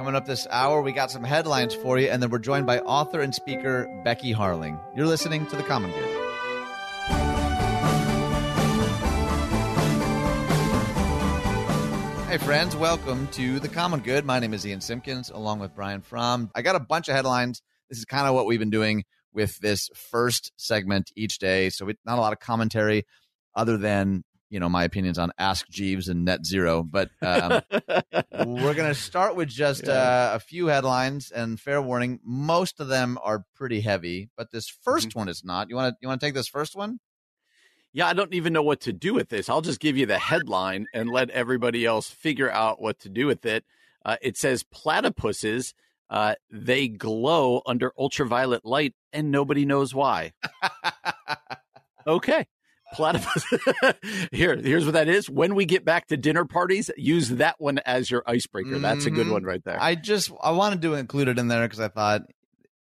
Coming up this hour, we got some headlines for you, and then we're joined by author and speaker Becky Harling. You're listening to The Common Good. Hey, friends, welcome to The Common Good. My name is Ian Simpkins, along with Brian Fromm. I got a bunch of headlines. This is kind of what we've been doing with this first segment each day. So, we, not a lot of commentary other than you know my opinions on Ask Jeeves and Net Zero, but um, we're going to start with just yeah. uh, a few headlines. And fair warning, most of them are pretty heavy, but this 1st mm-hmm. one is not. You want to you want to take this first one? Yeah, I don't even know what to do with this. I'll just give you the headline and let everybody else figure out what to do with it. Uh, it says platypuses. Uh, they glow under ultraviolet light, and nobody knows why. okay platypus. Here, here's what that is. When we get back to dinner parties, use that one as your icebreaker. Mm-hmm. That's a good mm-hmm. one right there. I just I wanted to include it in there because I thought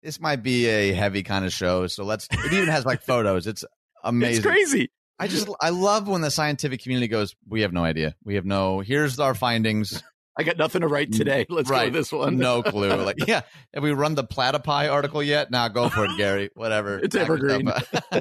this might be a heavy kind of show. So let's. It even has like photos. It's amazing. It's crazy. I just I love when the scientific community goes, we have no idea. We have no. Here's our findings. I got nothing to write today. Let's right. go this one. no clue. Like, yeah, have we run the platypi article yet? Now nah, go for it, Gary. Whatever. It's evergreen.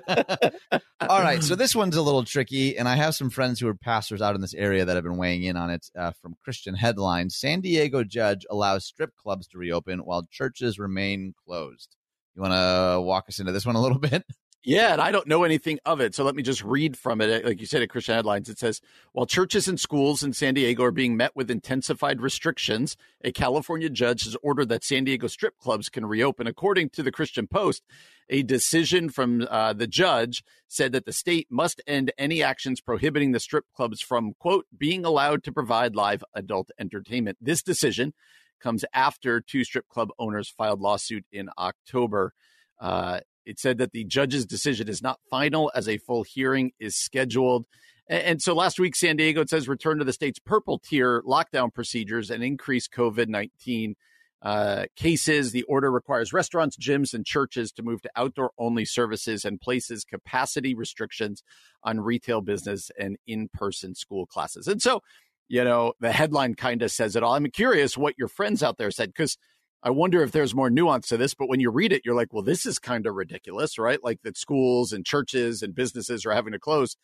All right, so this one's a little tricky, and I have some friends who are pastors out in this area that have been weighing in on it. Uh, from Christian headlines, San Diego judge allows strip clubs to reopen while churches remain closed. You want to walk us into this one a little bit? Yeah, and I don't know anything of it. So let me just read from it. Like you said at Christian Headlines, it says While churches and schools in San Diego are being met with intensified restrictions, a California judge has ordered that San Diego strip clubs can reopen. According to the Christian Post, a decision from uh, the judge said that the state must end any actions prohibiting the strip clubs from, quote, being allowed to provide live adult entertainment. This decision comes after two strip club owners filed lawsuit in October. Uh, it said that the judge's decision is not final as a full hearing is scheduled. And so last week, San Diego, it says return to the state's purple tier lockdown procedures and increase COVID 19 uh, cases. The order requires restaurants, gyms, and churches to move to outdoor only services and places capacity restrictions on retail business and in person school classes. And so, you know, the headline kind of says it all. I'm curious what your friends out there said because I wonder if there's more nuance to this, but when you read it, you're like, well, this is kind of ridiculous, right? Like that schools and churches and businesses are having to close,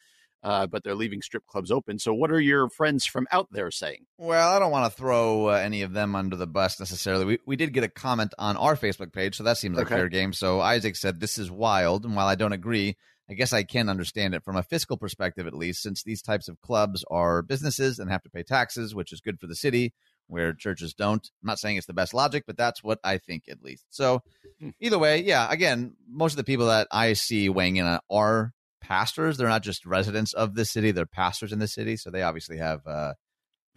uh, but they're leaving strip clubs open. So, what are your friends from out there saying? Well, I don't want to throw uh, any of them under the bus necessarily. We, we did get a comment on our Facebook page, so that seems like okay. fair game. So, Isaac said, This is wild. And while I don't agree, I guess I can understand it from a fiscal perspective, at least, since these types of clubs are businesses and have to pay taxes, which is good for the city where churches don't. I'm not saying it's the best logic, but that's what I think at least. So hmm. either way, yeah, again, most of the people that I see weighing in are pastors. They're not just residents of the city, they're pastors in the city. So they obviously have uh,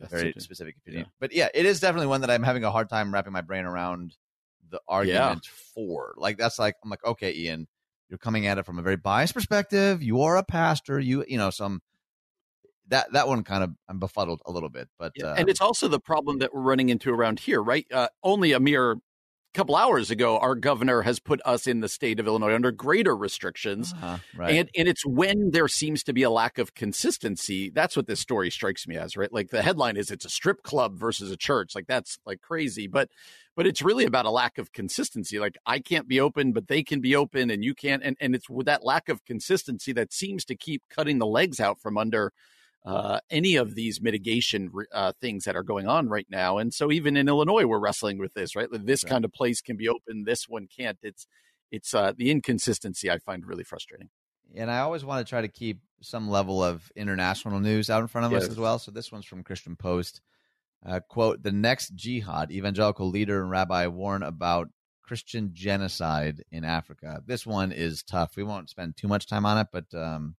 a very specific opinion. Yeah. But yeah, it is definitely one that I'm having a hard time wrapping my brain around the argument yeah. for. Like that's like I'm like, okay, Ian, you're coming at it from a very biased perspective. You are a pastor. You you know, some that that one kind of I'm befuddled a little bit, but yeah. uh, and it's also the problem that we're running into around here, right? Uh, only a mere couple hours ago, our governor has put us in the state of Illinois under greater restrictions, uh-huh, right. and and it's when there seems to be a lack of consistency. That's what this story strikes me as, right? Like the headline is it's a strip club versus a church, like that's like crazy, but but it's really about a lack of consistency. Like I can't be open, but they can be open, and you can't, and and it's with that lack of consistency that seems to keep cutting the legs out from under uh, any of these mitigation uh, things that are going on right now. And so even in Illinois, we're wrestling with this, right? This right. kind of place can be open, this one can't. It's it's uh, the inconsistency I find really frustrating. And I always want to try to keep some level of international news out in front of yes. us as well. So this one's from Christian Post. Uh, quote: The next jihad, evangelical leader and rabbi warn about Christian genocide in Africa. This one is tough. We won't spend too much time on it, but um,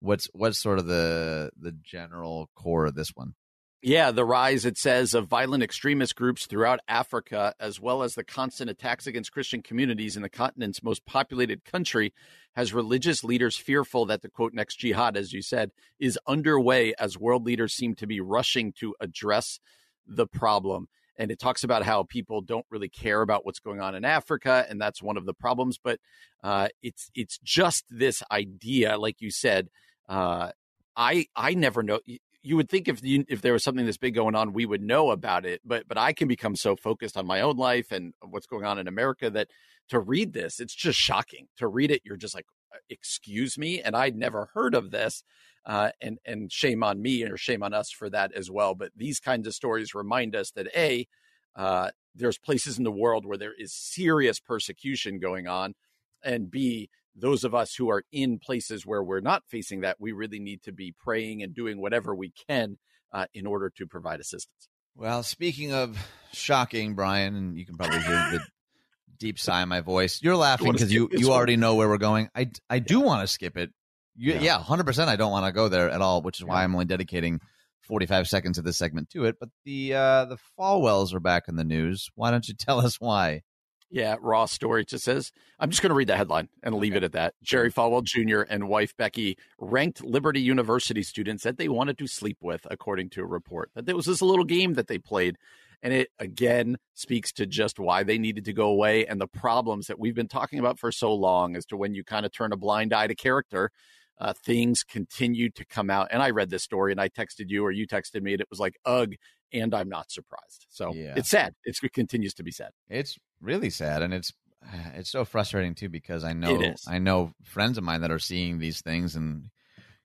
what's what's sort of the the general core of this one? Yeah, the rise, it says, of violent extremist groups throughout Africa, as well as the constant attacks against Christian communities in the continent's most populated country, has religious leaders fearful that the quote next jihad, as you said, is underway as world leaders seem to be rushing to address the problem. And it talks about how people don't really care about what's going on in Africa, and that's one of the problems. But uh, it's it's just this idea, like you said, uh, I I never know. you would think if you, if there was something this big going on, we would know about it. But but I can become so focused on my own life and what's going on in America that to read this, it's just shocking. To read it, you're just like, uh, excuse me, and I'd never heard of this. Uh, and and shame on me or shame on us for that as well. But these kinds of stories remind us that a uh, there's places in the world where there is serious persecution going on, and b those of us who are in places where we're not facing that, we really need to be praying and doing whatever we can uh, in order to provide assistance. Well, speaking of shocking, Brian, and you can probably hear the deep sigh in my voice. You're laughing because you, you, you already know where we're going. I, I do want to skip it. You, yeah. yeah, 100%. I don't want to go there at all, which is why I'm only dedicating 45 seconds of this segment to it. But the uh, the Falwells are back in the news. Why don't you tell us why? Yeah, Raw story just says, I'm just going to read the headline and leave okay. it at that. Jerry Falwell Jr. and wife Becki ranked Liberty University students that they wanted to sleep with, according to a report. That there was this little game that they played. And it again speaks to just why they needed to go away and the problems that we've been talking about for so long as to when you kind of turn a blind eye to character. Uh, things continue to come out. And I read this story and I texted you or you texted me and it was like, ugh, and I'm not surprised. So yeah. it's sad. It's, it continues to be sad. It's really sad, and it's it's so frustrating too because I know I know friends of mine that are seeing these things and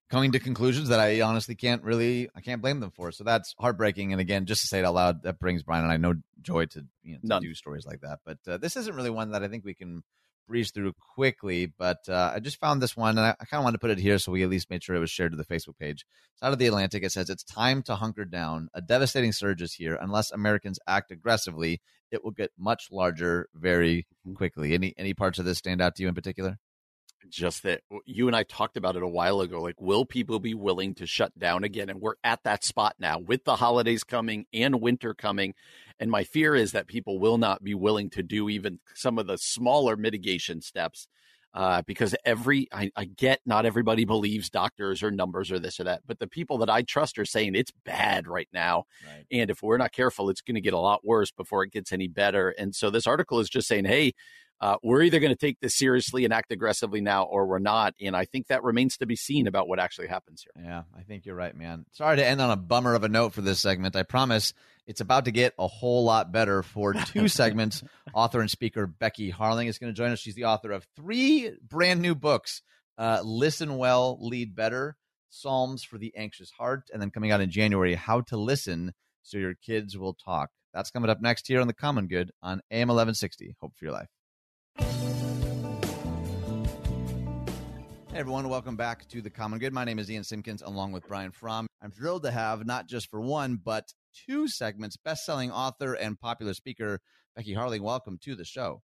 coming to conclusions that I honestly can't really I can't blame them for. So that's heartbreaking. And again, just to say it out loud, that brings Brian and I no joy to you know to do stories like that. But uh, this isn't really one that I think we can breeze through quickly, but uh, I just found this one and I, I kind of wanted to put it here so we at least made sure it was shared to the Facebook page. It's out of the Atlantic. It says it's time to hunker down. A devastating surge is here. Unless Americans act aggressively, it will get much larger very mm-hmm. quickly. Any any parts of this stand out to you in particular? Just that you and I talked about it a while ago. Like, will people be willing to shut down again? And we're at that spot now with the holidays coming and winter coming. And my fear is that people will not be willing to do even some of the smaller mitigation steps. Uh, because every I, I get not everybody believes doctors or numbers or this or that, but the people that I trust are saying it's bad right now, right. and if we're not careful, it's going to get a lot worse before it gets any better. And so this article is just saying, hey, uh, we're either going to take this seriously and act aggressively now or we're not. And I think that remains to be seen about what actually happens here. Yeah, I think you're right, man. Sorry to end on a bummer of a note for this segment. I promise it's about to get a whole lot better for two segments. author and speaker Becky Harling is going to join us. She's the author of three brand new books uh, Listen Well, Lead Better, Psalms for the Anxious Heart, and then coming out in January, How to Listen So Your Kids Will Talk. That's coming up next here on The Common Good on AM 1160. Hope for your life. Hey everyone, welcome back to the Common Good. My name is Ian Simpkins, along with Brian Fromm. I'm thrilled to have not just for one, but two segments, best-selling author and popular speaker Becky Harling. Welcome to the show.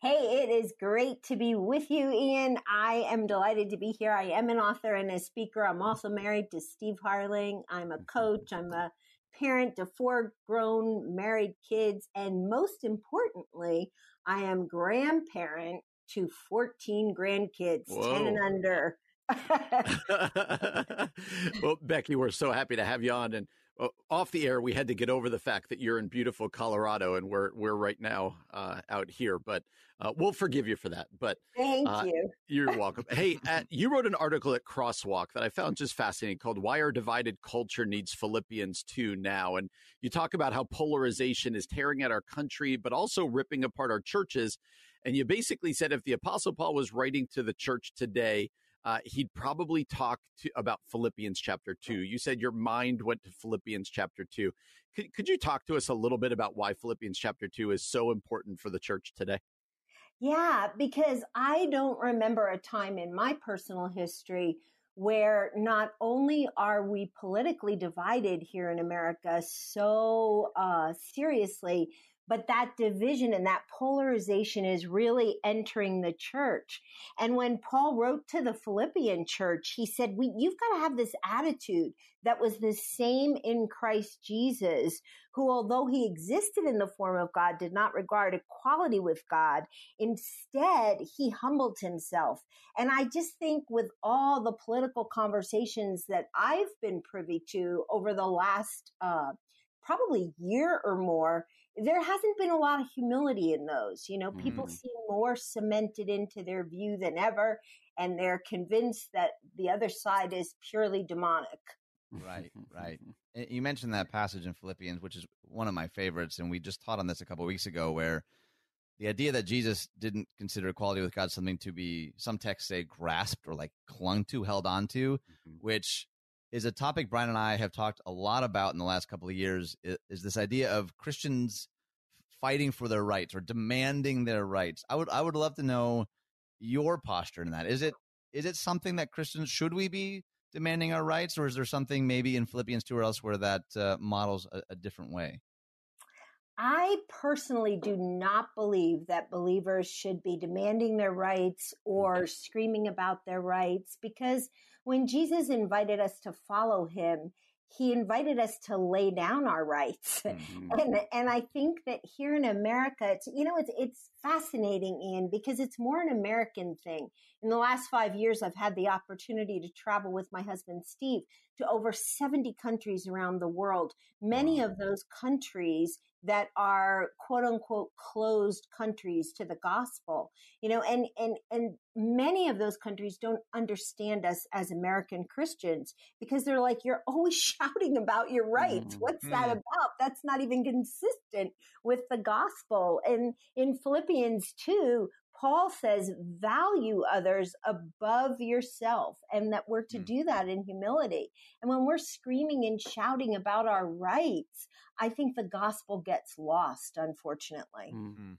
Hey, it is great to be with you, Ian. I am delighted to be here. I am an author and a speaker. I'm also married to Steve Harling. I'm a coach. I'm a parent to four grown married kids. And most importantly, I am grandparent to 14 grandkids, Whoa. 10 and under. well, Becky, we're so happy to have you on. And off the air, we had to get over the fact that you're in beautiful Colorado, and we're we're right now uh, out here. But uh, we'll forgive you for that. But thank uh, you. You're welcome. hey, at, you wrote an article at Crosswalk that I found just fascinating called "Why Our Divided Culture Needs Philippians 2 Now," and you talk about how polarization is tearing at our country, but also ripping apart our churches. And you basically said if the Apostle Paul was writing to the church today, uh, he'd probably talk to, about Philippians chapter two. You said your mind went to Philippians chapter two. Could, could you talk to us a little bit about why Philippians chapter two is so important for the church today? Yeah, because I don't remember a time in my personal history where not only are we politically divided here in America so uh, seriously, but that division and that polarization is really entering the church. And when Paul wrote to the Philippian church, he said, we, you've got to have this attitude that was the same in Christ Jesus, who, although he existed in the form of God, did not regard equality with God. Instead, he humbled himself. And I just think with all the political conversations that I've been privy to over the last, uh, probably year or more, there hasn't been a lot of humility in those. You know, people mm. seem more cemented into their view than ever, and they're convinced that the other side is purely demonic. Right, right. you mentioned that passage in Philippians, which is one of my favorites, and we just taught on this a couple weeks ago, where the idea that Jesus didn't consider equality with God something to be, some texts say, grasped or like clung to, held on to, mm-hmm. which is a topic Brian and I have talked a lot about in the last couple of years. Is this idea of Christians fighting for their rights or demanding their rights? I would, I would love to know your posture in that. Is it, is it something that Christians should we be demanding our rights, or is there something maybe in Philippians 2 or elsewhere that uh, models a, a different way? I personally do not believe that believers should be demanding their rights or screaming about their rights because when Jesus invited us to follow him, he invited us to lay down our rights. Mm-hmm. And and I think that here in America, it's you know, it's it's fascinating, Ian, because it's more an American thing. In the last five years, I've had the opportunity to travel with my husband Steve to over 70 countries around the world. Many of those countries that are quote unquote closed countries to the gospel you know and and and many of those countries don't understand us as american christians because they're like you're always shouting about your rights. Mm-hmm. what's that about? That's not even consistent with the gospel. And in philippians 2 Paul says, value others above yourself, and that we're to mm. do that in humility. And when we're screaming and shouting about our rights, I think the gospel gets lost, unfortunately. Mm-hmm.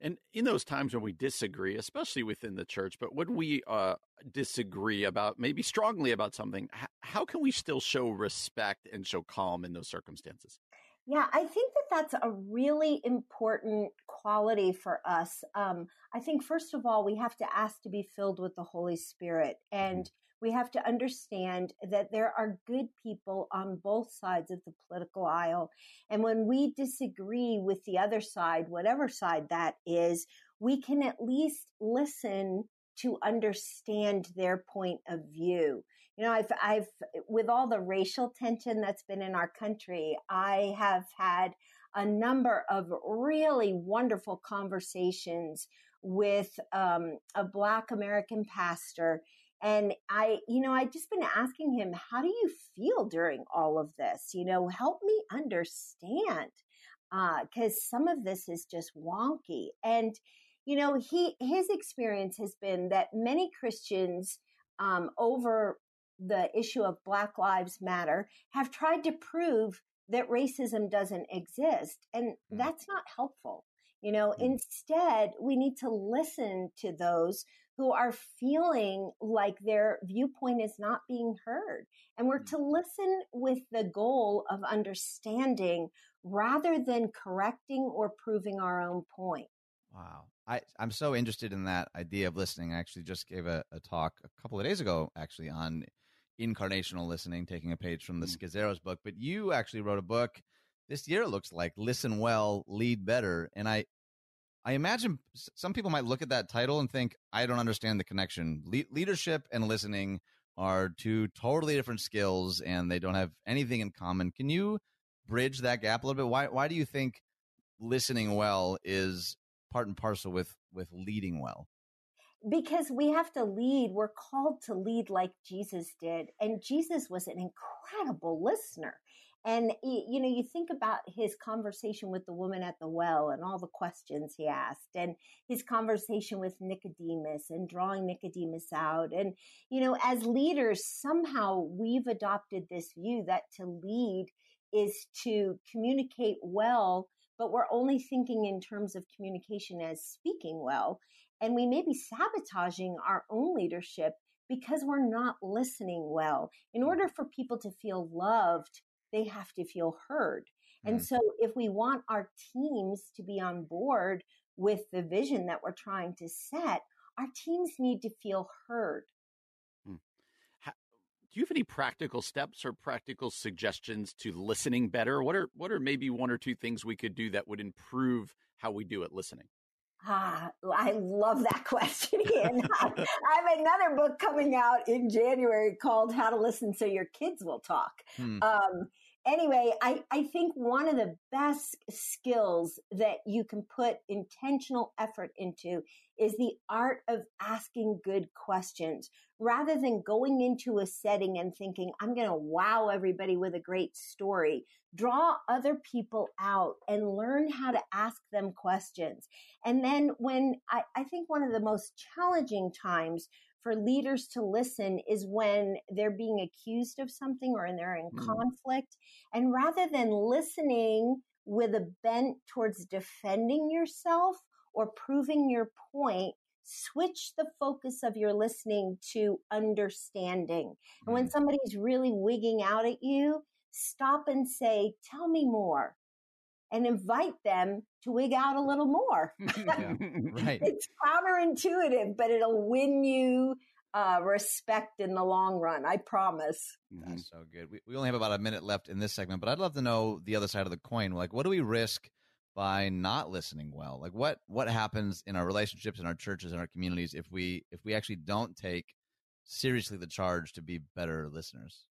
And in those times when we disagree, especially within the church, but when we uh, disagree about maybe strongly about something, how can we still show respect and show calm in those circumstances? Yeah, I think that that's a really important quality for us. Um, I think, first of all, we have to ask to be filled with the Holy Spirit. And mm-hmm. we have to understand that there are good people on both sides of the political aisle. And when we disagree with the other side, whatever side that is, we can at least listen to understand their point of view. You know, I've, I've, with all the racial tension that's been in our country, I have had a number of really wonderful conversations with um, a Black American pastor. And I, you know, I've just been asking him, how do you feel during all of this? You know, help me understand. Uh, cause some of this is just wonky. And, you know, he his experience has been that many Christians um, over the issue of Black Lives Matter have tried to prove that racism doesn't exist, and mm. that's not helpful. You know, mm. instead, we need to listen to those who are feeling like their viewpoint is not being heard. And we're mm. to listen with the goal of understanding rather than correcting or proving our own point. Wow. I, I'm so interested in that idea of listening. I actually just gave a, a talk a couple of days ago, actually, on incarnational listening, taking a page from the mm. Scazzero's book. But you actually wrote a book this year, it looks like Listen Well, Lead Better. And I, I imagine some people might look at that title and think, I don't understand the connection. Le- leadership and listening are two totally different skills and they don't have anything in common. Can you bridge that gap a little bit? Why, why do you think listening well is part and parcel with with leading well because we have to lead we're called to lead like jesus did and jesus was an incredible listener and you know you think about his conversation with the woman at the well and all the questions he asked and his conversation with nicodemus and drawing nicodemus out and you know as leaders somehow we've adopted this view that to lead is to communicate well but we're only thinking in terms of communication as speaking well. And we may be sabotaging our own leadership because we're not listening well. In order for people to feel loved, they have to feel heard. And mm. so, if we want our teams to be on board with the vision that we're trying to set, our teams need to feel heard do you have any practical steps or practical suggestions to listening better? What are what are maybe one or two things we could do that would improve how we do at listening? Ah, I love that question. I have another book coming out in January called How to Listen So Your Kids Will Talk. Hmm. Um, anyway, I, I think one of the best skills that you can put intentional effort into is the art of asking good questions rather than going into a setting and thinking, I'm going to wow everybody with a great story. Draw other people out and learn how to ask them questions. And then when I, I think one of the most challenging times for leaders to listen is when they're being accused of something or they're in mm. conflict. And rather than listening with a bent towards defending yourself or proving your point, switch the focus of your listening to understanding. And when hmm. somebody's really wigging out at you, stop and say, Tell me more and invite them to wig out a little more. yeah, right. It's counterintuitive, but it'll win you uh, respect in the long run. I promise. That's mm-hmm. so good. We, we only have about a minute left in this segment, but I'd love to know the other side of the coin. Like, what do we risk by not listening well? Like, what what happens in our relationships, in our churches, in our communities if we if we actually don't take seriously the charge to be better listeners?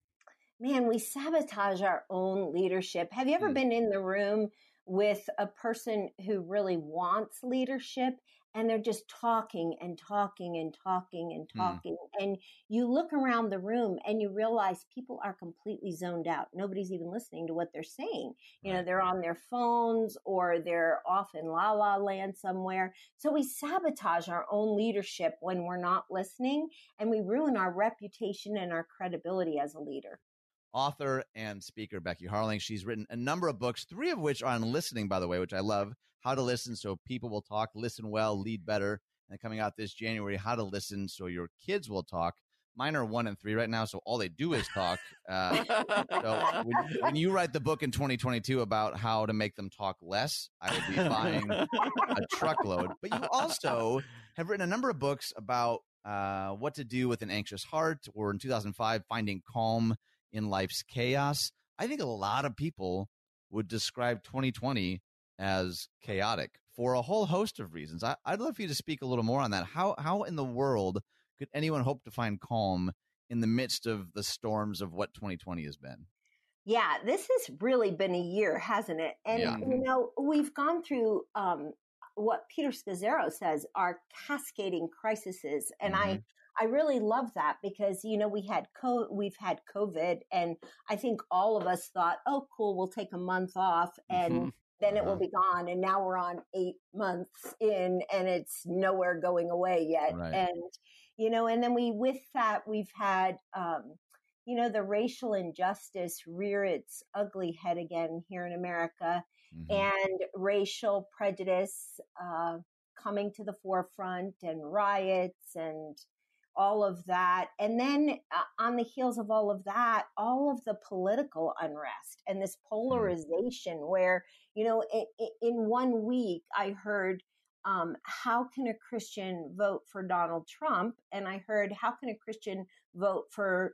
Man, we sabotage our own leadership. Have you ever mm. been in the room with a person who really wants leadership and they're just talking and talking and talking and hmm. talking. Mm. And you look around the room and you realize people are completely zoned out. Nobody's even listening to what they're saying. You know, they're on their phones or they're off in la la land somewhere. So we sabotage our own leadership when we're not listening and we ruin our reputation and our credibility as a leader author and speaker Becky Harling. She's written a number of books, three of which are on listening, by the way, which I love. How to listen so people will talk, listen well, lead better. And coming out this January, how to listen so your kids will talk. Mine are one and three right now, so all they do is talk. Uh, so when, when, you write the book in 2022 about how to make them talk less, I will be buying a truckload. But you also have written a number of books about uh, what to do with an anxious heart, or in 2005, finding calm in life's chaos. I think a lot of people would describe 2020 as chaotic for a whole host of reasons. I, would love for you to speak a little more on that. How how in the world could anyone hope to find calm in the midst of the storms of what 2020 has been? Yeah, this has really been a year, hasn't it? And yeah. you know, we've gone through um, what Peter Scazzero says are cascading crises, and mm-hmm. I I really love that because you know we had co- we've had COVID, and I think all of us thought, oh, cool, we'll take a month off, and mm-hmm. then it will be gone. And now we're on eight months in, and it's nowhere going away yet. Right. And you know, and then we with that we've had. Um, you know, the racial injustice rear its ugly head again here in America, mm-hmm. and racial prejudice uh, coming to the forefront, and riots, and all of that. And then uh, on the heels of all of that, all of the political unrest and this hmm. polarization mm. where, you know, in, in, one week I heard, um, how can a Christian vote for Donald Trump? And I heard, how can a Christian vote for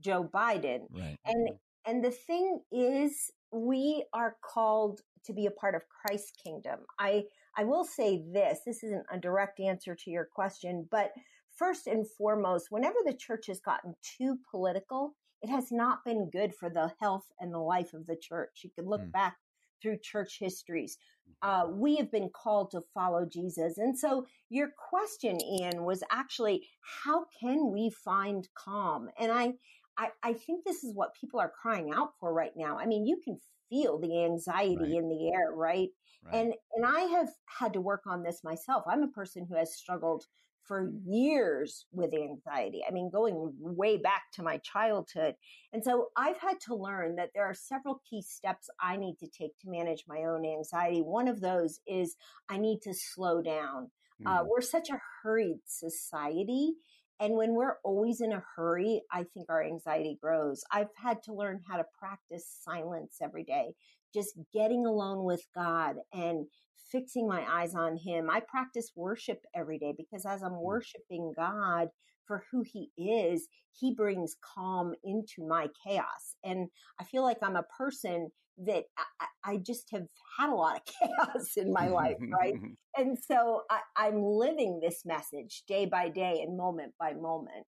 Joe Biden? Right. And, and the thing is, we are called to be a part of Christ's kingdom. I, I will say this, this isn't a direct answer to your question, but first and foremost, whenever the church has gotten too political, it has not been good for the health and the life of the church. You can look mm. back through church histories. Mm-hmm. Uh, we have been called to follow Jesus. And so your question, Ian, was actually, how can we find calm? And I, I, I think this is what people are crying out for right now. I mean, you can feel the anxiety right. in the air, right? right? And and I have had to work on this myself. I'm a person who has struggled for years with anxiety. I mean, going way back to my childhood. And so I've had to learn that there are several key steps I need to take to manage my own anxiety. One of those is I need to slow down. Mm. Uh, we're such a hurried society. And when we're always in a hurry, I think our anxiety grows. I've had to learn how to practice silence every day, just getting alone with God and fixing my eyes on him. I practice worship every day because as I'm mm. worshiping God for who he is, he brings calm into my chaos. And I feel like I'm a person that I, I just have had a lot of chaos in my life, right? and so I, am living this message day by day and moment by moment.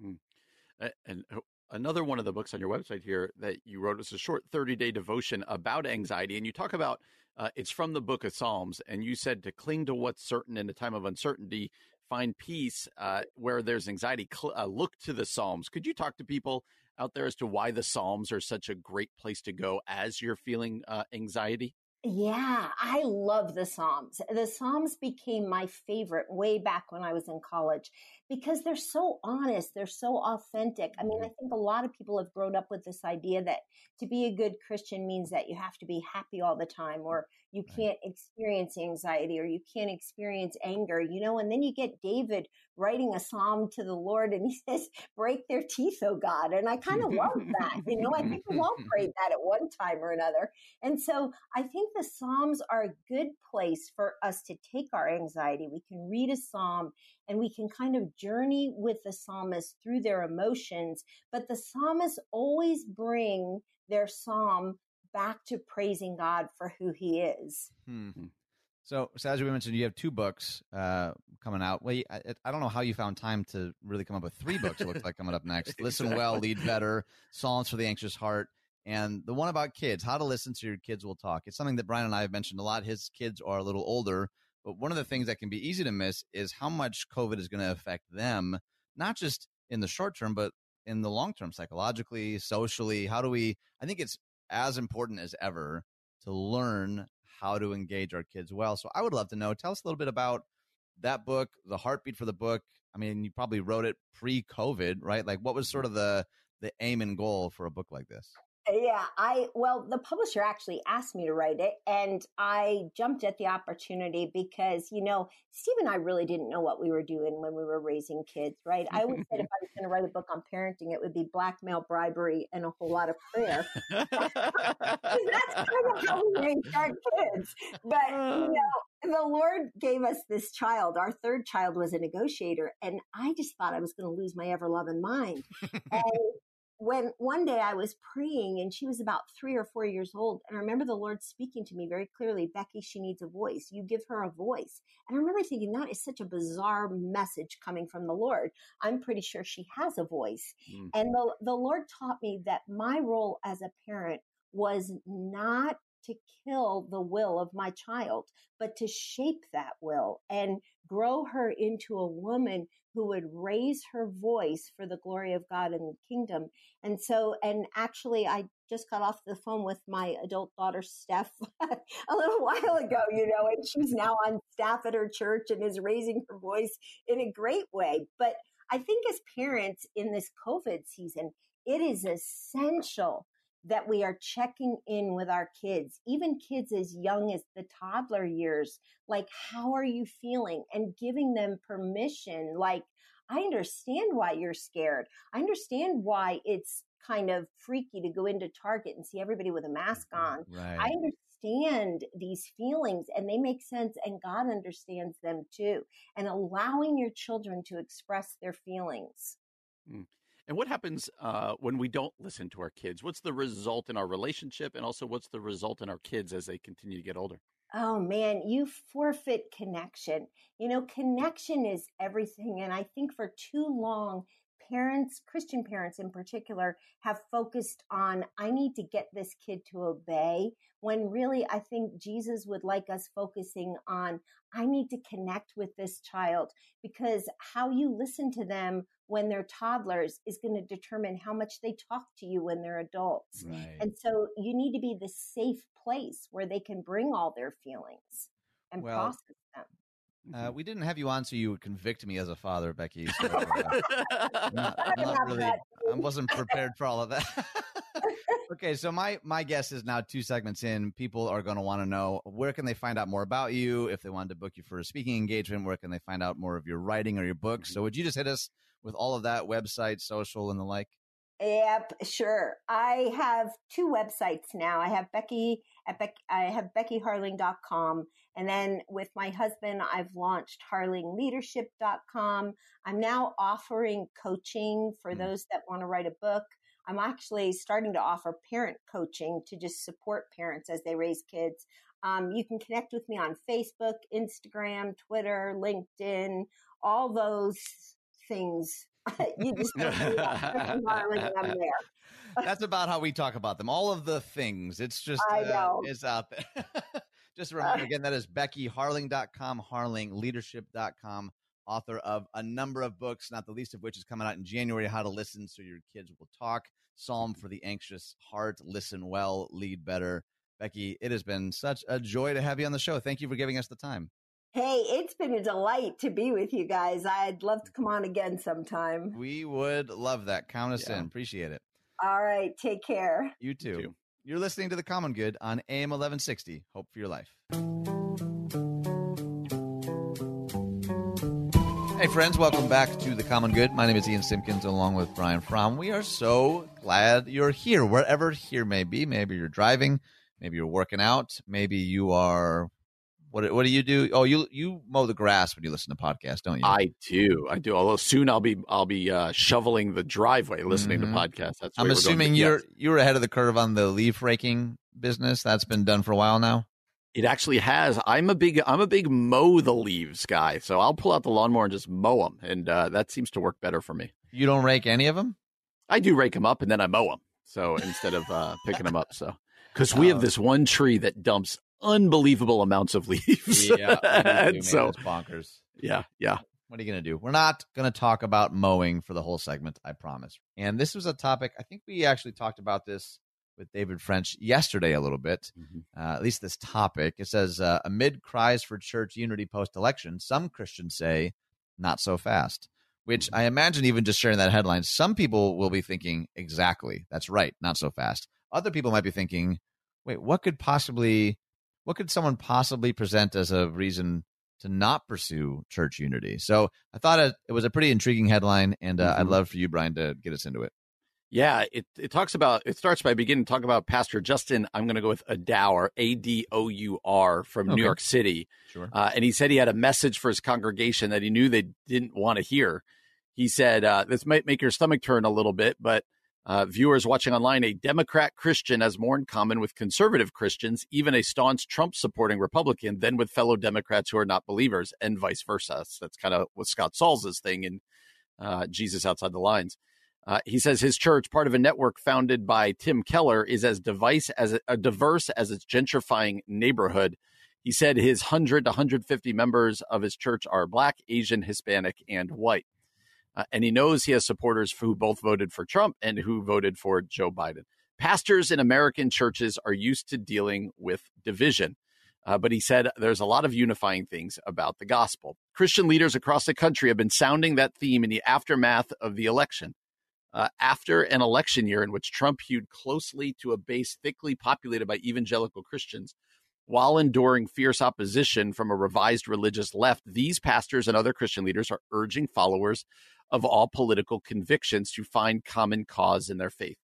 Hmm. And another one of the books on your website here that you wrote was a short 30 day devotion about anxiety. And you talk about uh, it's from the book of Psalms. And you said to cling to what's certain in a time of uncertainty, find peace uh, where there's anxiety, cl- uh, look to the Psalms. Could you talk to people out there as to why the Psalms are such a great place to go as you're feeling uh, anxiety? Yeah, I love the Psalms. The Psalms became my favorite way back when I was in college because they're so honest, they're so authentic. I mean, I mm-hmm. think a lot of people have grown up with this idea that to be a good Christian means that you have to be happy all the time or you can't experience anxiety or you can't experience anger, you know, and then you get David writing a psalm to the Lord and he says, break their teeth, oh God. And I kind of love that. You know, I think we've all prayed that at one time or another. And so I think the Psalms are a good place for us to take our anxiety. We can read a psalm and we can kind of journey with the psalmist through their emotions, but the psalmists always bring their psalm back to praising God for who he is. Hmm. So, so as we mentioned, you have two books uh, coming out. Well, I, I, don't know how you found time to really come up with three books. It looks like coming up next. exactly. Listen well, lead better, Psalms for the anxious heart, and the one about kids. How to listen to your kids will talk. It's something that Brian and I have mentioned a lot. His kids are a little older, but one of the things that can be easy to miss is how much COVID is going to affect them, not just in the short term, but in the long term, psychologically, socially. How do we? I think it's as important as ever to learn how to engage our kids well. So I would love to know. Tell us a little bit about that book, the heartbeat for the book. I mean, you probably wrote it pre-COVID, right? Like, what was sort of the the aim and goal for a book like this? Yeah, I well, the publisher actually asked me to write it, and I jumped at the opportunity because you know Steve and I really didn't know what we were doing when we were raising kids, right? I always said if I was going to write a book on parenting, it would be blackmail, bribery, and a whole lot of prayer. that's kind of how we raise our kids. But you uh. know, the Lord gave us this child. Our third child was a negotiator, and I just thought I was going to lose my ever loving mind. And when one day I was praying and she was about three or four years old, and I remember the Lord speaking to me very clearly, Becky, she needs a voice. You give her a voice. And I remember thinking that is such a bizarre message coming from the Lord. I'm pretty sure she has a voice. Mm. And the, the Lord taught me that my role as a parent was not to kill the will of my child, but to shape that will and grow her into a woman who would raise her voice for the glory of God and the kingdom. And so, and actually, I just got off the phone with my adult daughter, Steph, a little while ago, you know, and she's now on staff at her church and is raising her voice in a great way. But I think as parents in this COVID season, it is essential that we are checking in with our kids, even kids as young as the toddler years. Like, how are you feeling? And giving them permission. Like, I understand why you're scared. I understand why it's kind of freaky to go into Target and see everybody with a mask mm-hmm. on. Right. I understand these feelings and they make sense and God understands them too. And allowing your children to express their feelings. Mm. And what happens uh, when we don't listen to our kids? What's the result in our relationship? And also, what's the result in our kids as they continue to get older? Oh man, you forfeit connection. You know, connection is everything. And I think for too long, parents, Christian parents in particular, have focused on, I need to get this kid to obey, when really I think Jesus would like us focusing on, I need to connect with this child because how you listen to them when they're toddlers is going to determine how much they talk to you when they're adults. Right. And so you need to be the safe place where they can bring all their feelings and well, process. Uh, we didn't have you on so you would convict me as a father, Becky. So, uh, not, not really, I wasn't prepared for all of that. okay, so my my guess is now two segments in, people are going to want to know where can they find out more about you if they wanted to book you for a speaking engagement. Where can they find out more of your writing or your books? So would you just hit us with all of that website, social, and the like? Yep, sure. I have two websites now. I have Becky at Beck, I have beckyharling.com. And then with my husband, I've launched harlingleadership.com. I'm now offering coaching for mm. those that want to write a book. I'm actually starting to offer parent coaching to just support parents as they raise kids. Um, you can connect with me on Facebook, Instagram, Twitter, LinkedIn, all those things you just I'm there. That's about how we talk about them. All of the things. It's just I know. Uh, it's out there. just a reminder again, that is Becky Harling.com, harlingleadership.com, author of a number of books, not the least of which is coming out in January, How to Listen So Your Kids Will Talk, Psalm for the Anxious Heart, Listen Well, Lead Better. Becky, it has been such a joy to have you on the show. Thank you for giving us the time. Hey, it's been a delight to be with you guys. I'd love to come on again sometime. We would love that. Count us yeah. in. Appreciate it. All right. Take care. You too. You too. You're listening to The Common Good on AM 1160. Hope for your life. Hey, friends, welcome back to The Common Good. My name is Ian Simpkins along with Brian Fromm. We are so glad you're here, wherever here may be. Maybe you're driving, maybe you're working out, maybe you are what what do you do? Oh, you you mow the grass when you listen to podcasts, don't you? I do. I do. Although soon I'll be I'll be uh, shoveling the driveway listening mm-hmm. to podcasts. That's I'm assuming you're you're ahead of the curve on the leaf raking business. That's been done for a while now. It actually has. I'm a big I'm a big mow the leaves guy, so I'll pull out the lawnmower and just mow them, and uh, that seems to work better for me. You don't rake any of them? I do rake them up, and then I mow them. So instead of uh, picking them up, so because we have oh. this one tree that dumps unbelievable amounts of leaves. Yeah, so bonkers. Yeah, yeah. What are you going to do? We're not going to talk about mowing for the whole segment, I promise. And this was a topic, I think we actually talked about this with David French yesterday a little bit, mm-hmm. uh, at least this topic. It says, uh, amid cries for church unity post election, some Christians say, not so fast, which mm-hmm. I imagine even just sharing that headline, some people will be thinking, exactly, that's right, not so fast. Other people might be thinking, wait, what could possibly what could someone possibly present as a reason to not pursue church unity? So I thought it, it was a pretty intriguing headline, and uh, mm-hmm. I'd love for you, Brian, to get us into it. Yeah, it, it talks about it starts by beginning to talk about Pastor Justin. I'm going to go with Adour, A D O U R, from okay. New York City. Sure. Uh, and he said he had a message for his congregation that he knew they didn't want to hear. He said, uh, "This might make your stomach turn a little bit, but uh, viewers watching online, a Democrat Christian has more in common with conservative Christians, even a staunch Trump supporting Republican, than with fellow Democrats who are not believers, and vice versa. So that's kind of what Scott Sauls' thing in uh, Jesus Outside the Lines. Uh, he says his church, part of a network founded by Tim Keller, is as device as a, a diverse as its gentrifying neighborhood. He said his 100 to 150 members of his church are black, Asian, Hispanic, and white. Uh, and he knows he has supporters who both voted for Trump and who voted for Joe Biden. Pastors in American churches are used to dealing with division. Uh, but he said there's a lot of unifying things about the gospel. Christian leaders across the country have been sounding that theme in the aftermath of the election. Uh, after an election year in which Trump hewed closely to a base thickly populated by evangelical Christians, while enduring fierce opposition from a revised religious left, these pastors and other Christian leaders are urging followers of all political convictions to find common cause in their faith.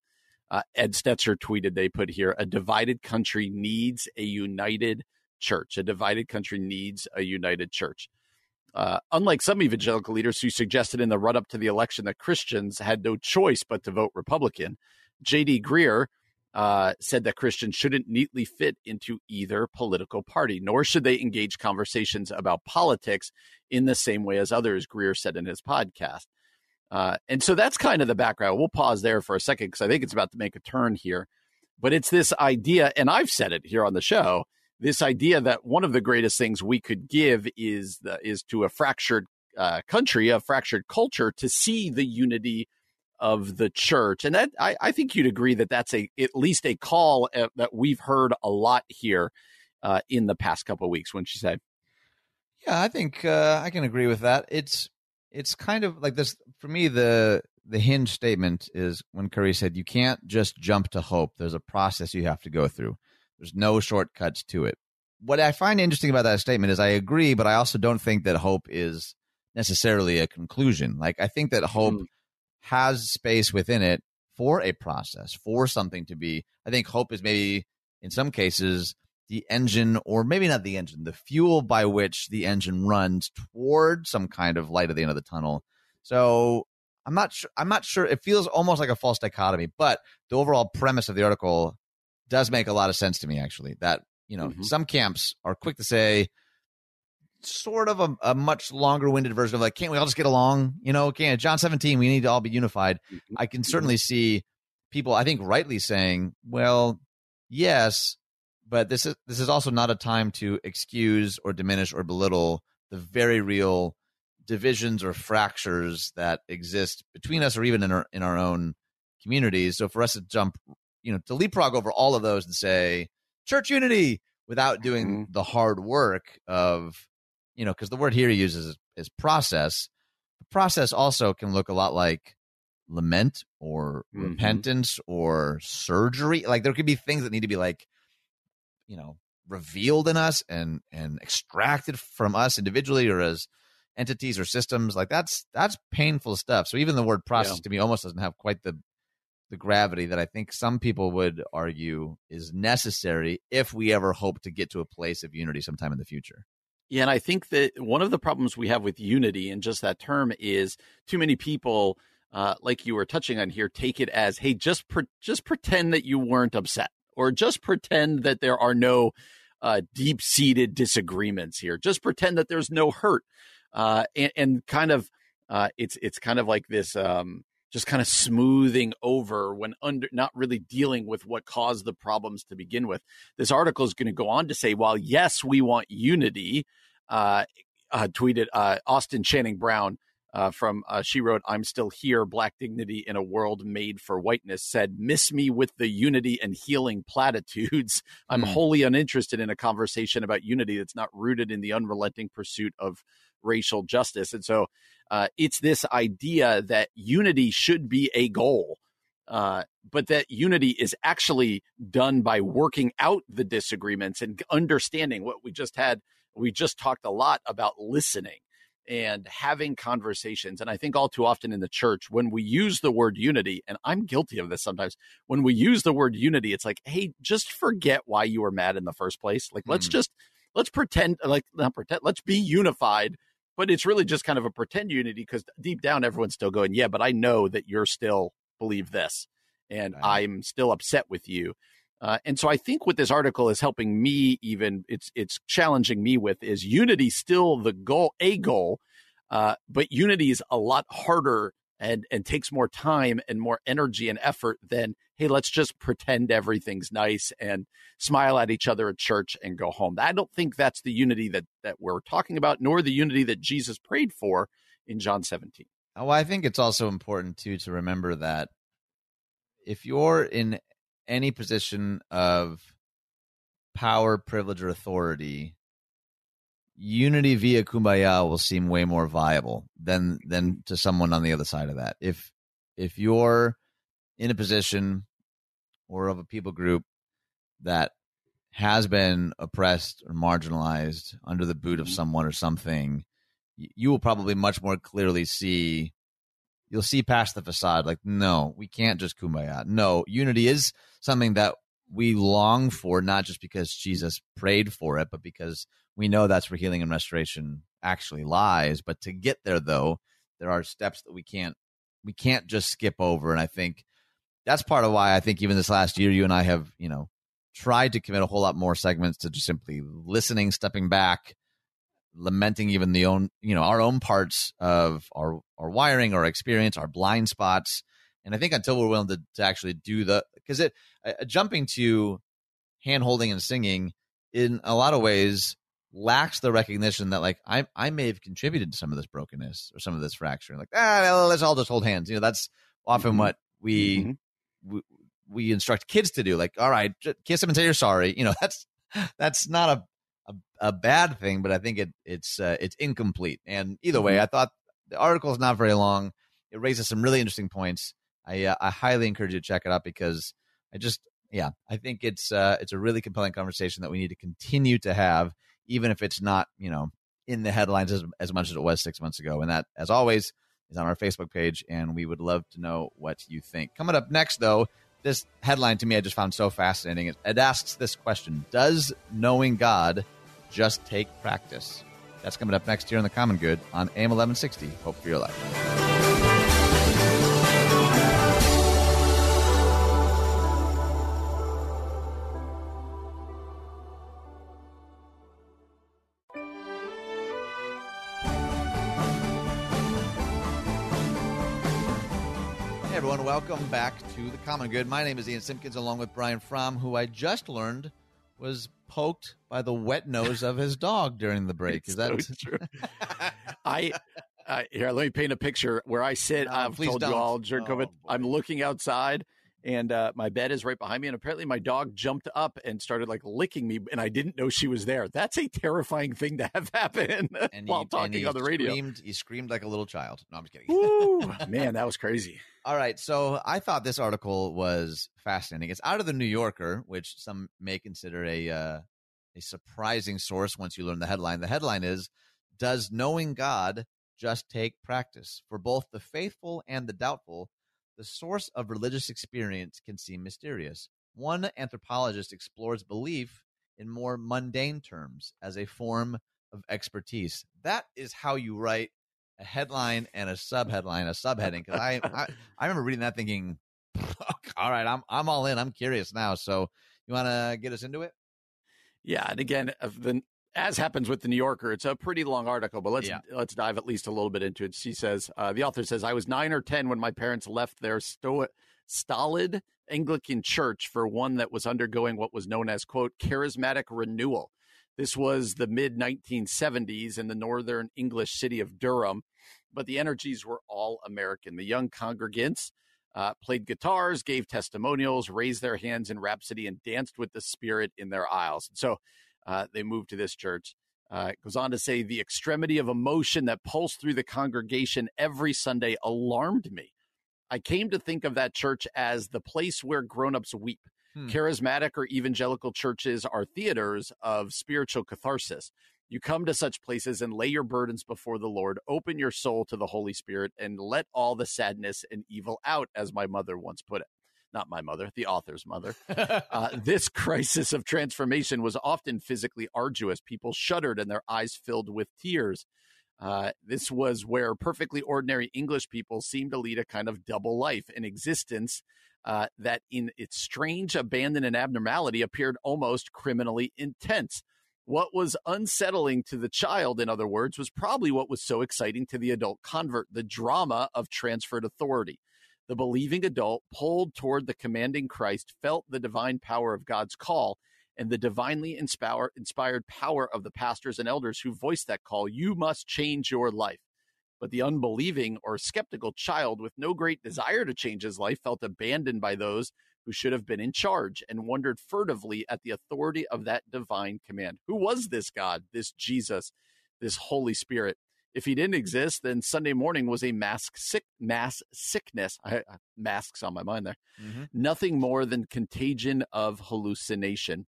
Uh, Ed Stetzer tweeted, they put here, a divided country needs a united church. A divided country needs a united church. Uh, unlike some evangelical leaders who suggested in the run up to the election that Christians had no choice but to vote Republican, J.D. Greear uh, said that Christians shouldn't neatly fit into either political party, nor should they engage conversations about politics in the same way as others, Greear said in his podcast. Uh, and so that's kind of the background. We'll pause there for a second because I think it's about to make a turn here. But it's this idea, and I've said it here on the show this idea that one of the greatest things we could give is the, is to a fractured uh, country, a fractured culture, to see the unity of the church. And that I, I think you'd agree that that's a at least a call uh, that we've heard a lot here uh, in the past couple of weeks. When she said, "Yeah, I think uh, I can agree with that." It's it's kind of like this for me. The the hinge statement is when Curry said, "You can't just jump to hope. There's a process you have to go through. There's no shortcuts to it." What I find interesting about that statement is I agree, but I also don't think that hope is necessarily a conclusion. Like I think that hope mm has space within it for a process, for something to be. I think hope is maybe in some cases the engine, or maybe not the engine, the fuel by which the engine runs toward some kind of light at the end of the tunnel. So I'm not sure. I'm not sure. It feels almost like a false dichotomy, but the overall premise of the article does make a lot of sense to me. Actually, that you know, mm-hmm. some camps are quick to say sort of a, a much longer winded version of like, can't we all just get along? You know, can't John 17, we need to all be unified. Mm-hmm. I can certainly see people, I think, rightly saying, well, yes, but this is this is also not a time to excuse or diminish or belittle the very real divisions or fractures that exist between us or even in our in our own communities. So for us to jump, you know, to leapfrog over all of those and say church unity without doing mm-hmm. the hard work of, you know, because the word here he uses is, is process. The process also can look a lot like lament or mm-hmm. repentance or surgery. Like there could be things that need to be like, you know, revealed in us and and extracted from us individually or as entities or systems like that's that's painful stuff so even the word process yeah. to me almost doesn't have quite the the gravity that i think some people would argue is necessary if we ever hope to get to a place of unity sometime in the future and i think that one of the problems we have with unity and just that term is too many people uh, like you were touching on here take it as hey just pre- just pretend that you weren't upset or just pretend that there are no uh, deep seated disagreements here. Just pretend that there's no hurt. Uh, and, and, kind of uh, it's it's kind of like this um, just kind of smoothing over when under not really dealing with what caused the problems to begin with. This article is going to go on to say, while yes, we want unity, uh, uh tweeted uh, Austin Channing Brown. Uh, from she wrote, "I'm still here. Black dignity in a world made for whiteness." Said, "Miss me with the unity and healing platitudes. I'm mm. wholly uninterested in a conversation about unity that's not rooted in the unrelenting pursuit of racial justice. And so uh, it's this idea that unity should be a goal, uh, but that unity is actually done by working out the disagreements and understanding what we just had. We just talked a lot about listening and having conversations. And I think all too often in the church, when we use the word unity, and I'm guilty of this sometimes, when we use the word unity, it's like, hey, just forget why you were mad in the first place. Like, mm. let's just let's pretend like not pretend let's be unified but it's really just kind of a pretend unity because deep down everyone's still going, yeah, but I know that you're still believe this, and right. I'm still upset with you. Uh, and so I think what this article is helping me even it's it's challenging me with is unity still the goal a goal, uh, but unity is a lot harder and and takes more time and more energy and effort than hey let's just pretend everything's nice and smile at each other at church and go home. I don't think that's the unity that that we're talking about nor the unity that jesus prayed for in john 17 well i think it's also important too to remember that if you're in any position of power privilege or authority unity via kumbaya will seem way more viable than than to someone on the other side of that. If if you're in a position or of a people group that has been oppressed or marginalized under the boot of mm-hmm. someone or something, you will probably much more clearly see you'll see past the facade like no we can't just kumbaya no unity is something that we long for not just because jesus prayed for it but because we know that's where healing and restoration actually lies. But to get there, though, there are steps that we can't we can't just skip over. And I think that's part of why I think even this last year, you and I have you know tried to commit a whole lot more segments to just simply listening, stepping back, lamenting even the own you know our own parts of our our wiring, our experience, our blind spots. And I think until we're willing to, to actually do the because it uh, jumping to hand holding and singing in a lot of ways lacks the recognition that like I I may have contributed to some of this brokenness or some of this fracture. Like ah, let's all just hold hands. You know, that's often mm-hmm. what we, mm-hmm. we we instruct kids to do. Like, all right, kiss them and say you're sorry. You know, that's that's not a a, a bad thing, but I think it it's uh, it's incomplete. And either way, mm-hmm. I thought the article is not very long. It raises some really interesting points. I uh, I highly encourage you to check it out because I just yeah I think it's uh, it's a really compelling conversation that we need to continue to have even if it's not, you know, in the headlines as, as much as it was six months ago. And that, as always, is on our Facebook page, and we would love to know what you think. Coming up next, though, this headline to me I just found so fascinating. It, it asks this question Does knowing God just take practice? That's coming up next here on The Common Good on AM 1160. Hope for your life. Welcome back to the Common Good. My name is Ian Simpkins, along with Brian Fromm, who I just learned was poked by the wet nose of his dog during the break. Is that so true? I uh, here. Let me paint a picture where I sit. No, I've told don't. you all during oh, COVID. Boy. I'm looking outside and uh, my bed is right behind me. And apparently, my dog jumped up and started like licking me, and I didn't know she was there. That's a terrifying thing to have happen and while he, talking on the radio. Screamed, he screamed like a little child. No, I'm just kidding. Ooh, man, that was crazy. All right, so I thought this article was fascinating. It's out of the New Yorker, which some may consider a uh, a surprising source once you learn the headline. The headline is "Does knowing God just take practice for both the faithful and the doubtful?" The source of religious experience can seem mysterious. One anthropologist explores belief in more mundane terms as a form of expertise. That is how you write a headline and a subheadline, a subheading. Because I, I, I remember reading that thinking, all right, I'm I'm all in. I'm curious now. So you want to get us into it? Yeah, and again, of the as happens with the New Yorker, it's a pretty long article, but let's yeah. let's dive at least a little bit into it. She says uh, the author says I was nine or ten when my parents left their sto- stolid Anglican church for one that was undergoing what was known as quote charismatic renewal. This was the mid 1970s in the northern English city of Durham, but the energies were all American. The young congregants uh, played guitars, gave testimonials, raised their hands in rhapsody, and danced with the Spirit in their aisles. So uh, they moved to this church. Uh, it goes on to say the extremity of emotion that pulsed through the congregation every Sunday alarmed me. I came to think of that church as the place where grown-ups weep. Hmm. Charismatic or evangelical churches are theaters of spiritual catharsis. You come to such places and lay your burdens before the Lord, open your soul to the Holy Spirit, and let all the sadness and evil out, as my mother once put it not my mother, the author's mother. uh, this crisis of transformation was often physically arduous. People shuddered and their eyes filled with tears. Uh, this was where perfectly ordinary English people seemed to lead a kind of double life, an existence uh, that, in its strange abandon and abnormality, appeared almost criminally intense. What was unsettling to the child, in other words, was probably what was so exciting to the adult convert the drama of transferred authority the believing adult pulled toward the commanding Christ felt the divine power of God's call and the divinely inspired power of the pastors and elders who voiced that call. You must change your life. But the unbelieving or skeptical child with no great desire to change his life felt abandoned by those who should have been in charge and wondered furtively at the authority of that divine command. Who was this God, this Jesus, this Holy Spirit? If he didn't exist, then Sunday morning was a mask sick mass sickness. I, masks on my mind there. Mm-hmm. Nothing more than contagion of hallucination.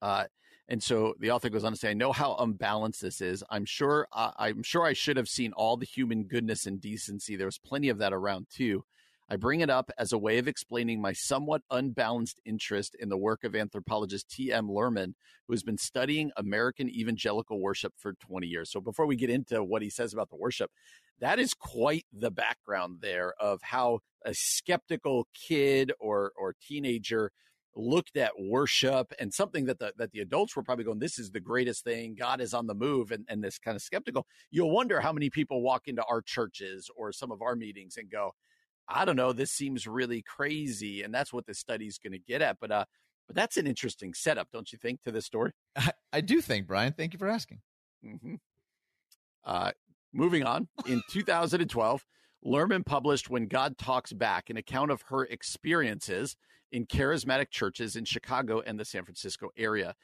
Uh, and so the author goes on to say, "I know how unbalanced this is. I'm sure. Uh, I'm sure I should have seen all the human goodness and decency. There was plenty of that around too. I bring it up as a way of explaining my somewhat unbalanced interest in the work of anthropologist T.M. Luhrmann, who has been studying American evangelical worship for 20 years. So before we get into what he says about the worship, that is quite the background there of how a skeptical kid or or teenager looked at worship and something that the that the adults were probably going, this is the greatest thing. God is on the move, and, and this kind of skeptical. You'll wonder how many people walk into our churches or some of our meetings and go, I don't know, this seems really crazy. And that's what this study is going to get at. But, uh, but that's an interesting setup, don't you think, to this story? I, I do think, Brian. Thank you for asking. Mm-hmm. Uh, moving on, in 2012, Luhrmann published When God Talks Back, an account of her experiences in charismatic churches in Chicago and the San Francisco area.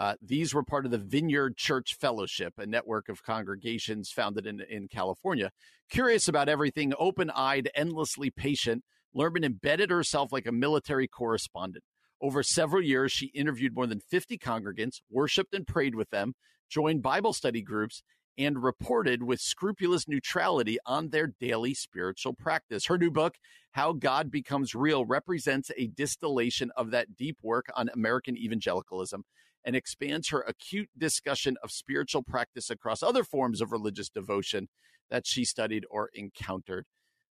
Uh, these were part of the Vineyard Church Fellowship, a network of congregations founded in, in California. Curious about everything, open eyed, endlessly patient, Luhrmann embedded herself like a military correspondent. Over several years, she interviewed more than 50 congregants, worshiped and prayed with them, joined Bible study groups, and reported with scrupulous neutrality on their daily spiritual practice. Her new book, How God Becomes Real, represents a distillation of that deep work on American evangelicalism and expands her acute discussion of spiritual practice across other forms of religious devotion that she studied or encountered.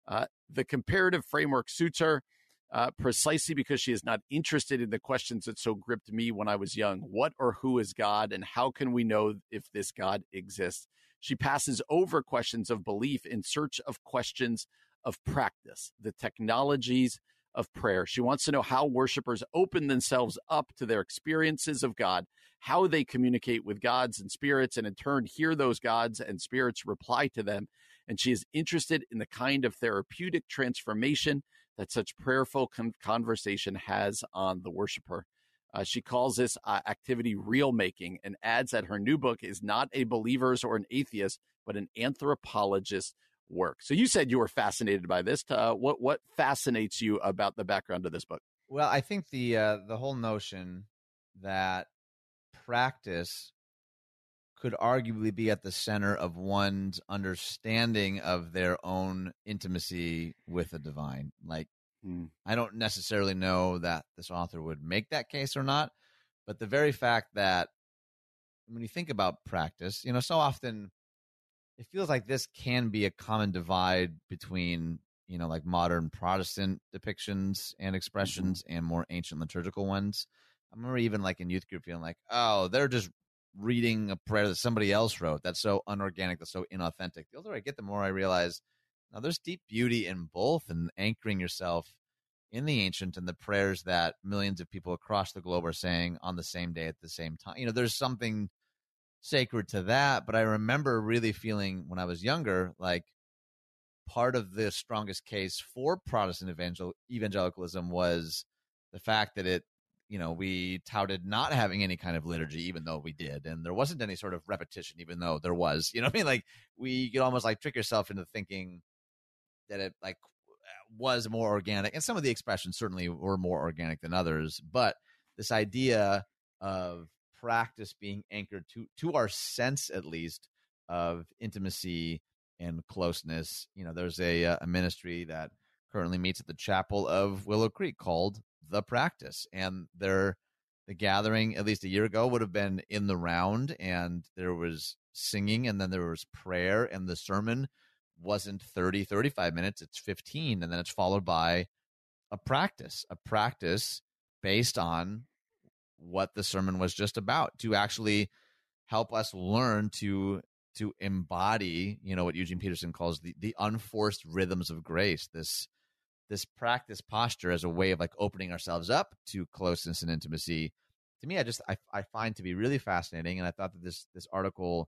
Uh, the comparative framework suits her uh, precisely because she is not interested in the questions that so gripped me when I was young. What or who is God, and how can we know if this God exists? She passes over questions of belief in search of questions of practice, the technologies of prayer. She wants to know how worshipers open themselves up to their experiences of God, how they communicate with gods and spirits, and in turn hear those gods and spirits reply to them. And she is interested in the kind of therapeutic transformation that such prayerful con- conversation has on the worshiper. Uh, she calls this uh, activity real making and adds that her new book is not a believer's or an atheist, but an anthropologist's work. So you said you were fascinated by this. Uh, what what fascinates you about the background of this book? Well, I think the uh, the whole notion that practice could arguably be at the center of one's understanding of their own intimacy with the divine. Like, mm. I don't necessarily know that this author would make that case or not, but the very fact that when you think about practice, you know, so often it feels like this can be a common divide between you know like modern protestant depictions and mm-hmm. expressions mm-hmm. and more ancient liturgical ones i remember even like in youth group feeling like oh they're just reading a prayer that somebody else wrote that's so unorganic that's so inauthentic the older i get the more i realize now there's deep beauty in both and anchoring yourself in the ancient and the prayers that millions of people across the globe are saying on the same day at the same time you know there's something sacred to that. But I remember really feeling when I was younger, like part of the strongest case for Protestant evangel- evangelicalism was the fact that it, you know, we touted not having any kind of liturgy, even though we did, and there wasn't any sort of repetition, even though there was. You know, I mean, like we could almost like trick yourself into thinking that it like was more organic, and some of the expressions certainly were more organic than others. But this idea of practice being anchored to to our sense at least of intimacy and closeness. You know, there's a uh, a ministry that currently meets at the chapel of Willow Creek called The Practice, and their the gathering at least a year ago would have been in the round, and there was singing, and then there was prayer, and the sermon wasn't 30 35 minutes it's 15 and then it's followed by a practice a practice based on what the sermon was just about to actually help us learn to to embody you know what eugene peterson calls the the unforced rhythms of grace this this practice posture as a way of like opening ourselves up to closeness and intimacy. To me i just i, I find to be really fascinating and i thought that this this article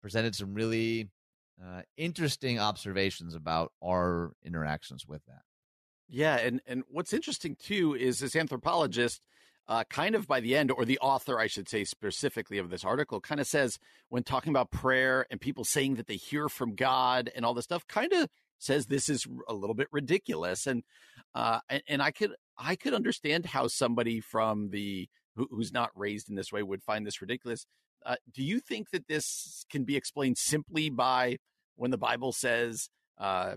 presented some really uh, interesting observations about our interactions with that. Yeah and and what's interesting too is this anthropologist uh, kind of by the end, or the author, I should say, specifically of this article, kind of says when talking about prayer and people saying that they hear from God and all this stuff, kind of says this is a little bit ridiculous. And uh, and, and I could I could understand how somebody from the who, who's not raised in this way would find this ridiculous. Uh, do you think that this can be explained simply by when the Bible says, uh,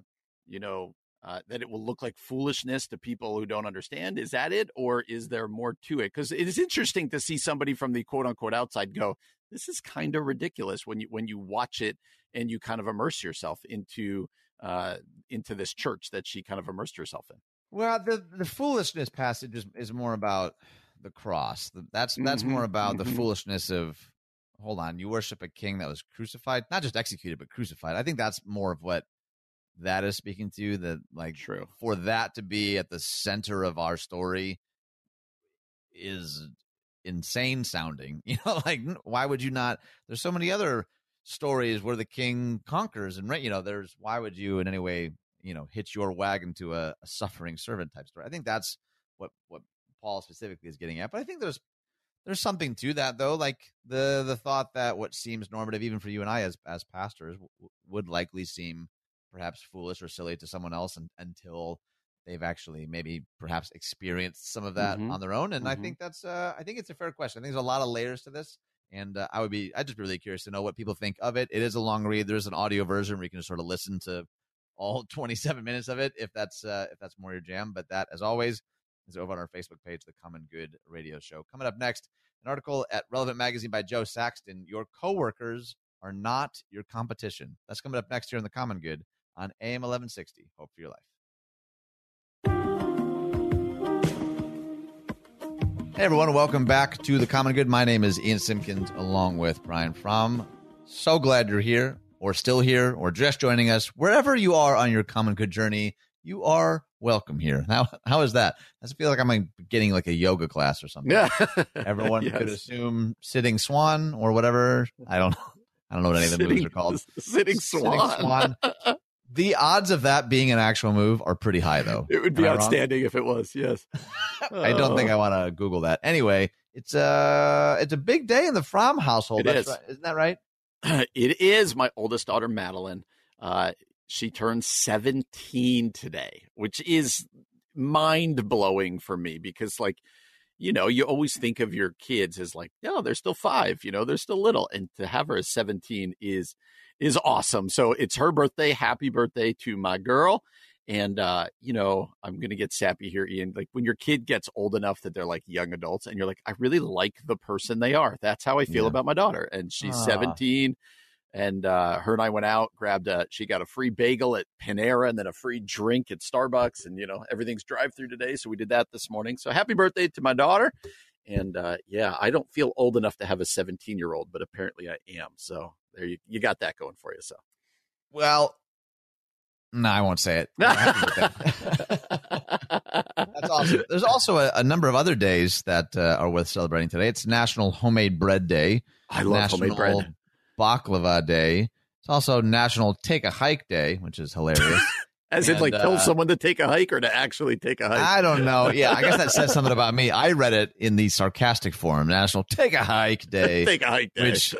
you know, uh, that it will look like foolishness to people who don't understand. Is that it, or is there more to it? Because it is interesting to see somebody from the quote unquote outside go, "This is kind of ridiculous." When you when you watch it and you kind of immerse yourself into uh, into this church that she kind of immersed herself in. Well, the the foolishness passage is, is more about the cross. That's that's mm-hmm. more about mm-hmm. the foolishness of hold on, you worship a king that was crucified, not just executed, but crucified. I think that's more of what that is speaking to that like true. for that to be at the center of our story is insane sounding you know like why would you not there's so many other stories where the king conquers and right, you know there's why would you in any way you know hitch your wagon to a, a suffering servant type story? I think that's what what paul specifically is getting at but i think there's there's something to that though like the the thought that what seems normative even for you and i as as pastors w- would likely seem perhaps foolish or silly to someone else and, until they've actually maybe perhaps experienced some of that mm-hmm. on their own. And mm-hmm. I think that's uh, I think it's a fair question. I think there's a lot of layers to this. And uh, I would be I'd just be really curious to know what people think of it. It is a long read. There's an audio version where you can sort of listen to all 27 minutes of it if that's uh, if that's more your jam. But that, as always, is over on our Facebook page, the Common Good Radio Show. Coming up next, an article at Relevant Magazine by Jo Saxton. Your coworkers are not your competition. That's coming up next here in the Common Good on AM 1160. Hope for your life. Hey everyone, welcome back to the Common Good. My name is Ian Simpkins along with Brian Fromm. So glad you're here or still here or just joining us, wherever you are on your common good journey, you are welcome here. How how is that? I feel like I'm getting like a yoga class or something. Yeah, everyone yes. could assume sitting swan or whatever. I don't know. I don't know what any of the sitting, moves are called. Sitting swan. Sitting swan. the odds of that being an actual move are pretty high, though. It would be Am outstanding if it was. Yes. I don't think I want to Google that. Anyway, it's a uh, it's a big day in the Fromm household. It That's is. Right. Isn't that right? It is. My oldest daughter, Madeline. Uh, she turned 17 today, which is mind blowing for me because, like, you know, you always think of your kids as like, no, they're still five, you know, they're still little. And to have her as 17 is is awesome. So it's her birthday. Happy birthday to my girl. And uh, you know, I'm gonna get sappy here, Ian. Like when your kid gets old enough that they're like young adults, and you're like, I really like the person they are. That's how I feel yeah. about my daughter. And she's 17 and uh, her and I went out, grabbed a. She got a free bagel at Panera, and then a free drink at Starbucks, and you know everything's drive through today, so we did that this morning. So happy birthday to my daughter, and uh, yeah, I don't feel old enough to have a 17 year old, but apparently I am. So there you you got that going for you. So well, no, I won't say it. That's awesome. There's also a, a, number of other days that uh, are worth celebrating today. It's National Homemade Bread Day. I love National homemade bread baklava day. It's also National Take a Hike Day, which is hilarious. As and, in, like, uh, tell someone to take a hike or to actually take a hike? I don't know. Yeah, I guess that says something about me. I read it in the sarcastic form, National Take a Hike Day. take a hike day. Which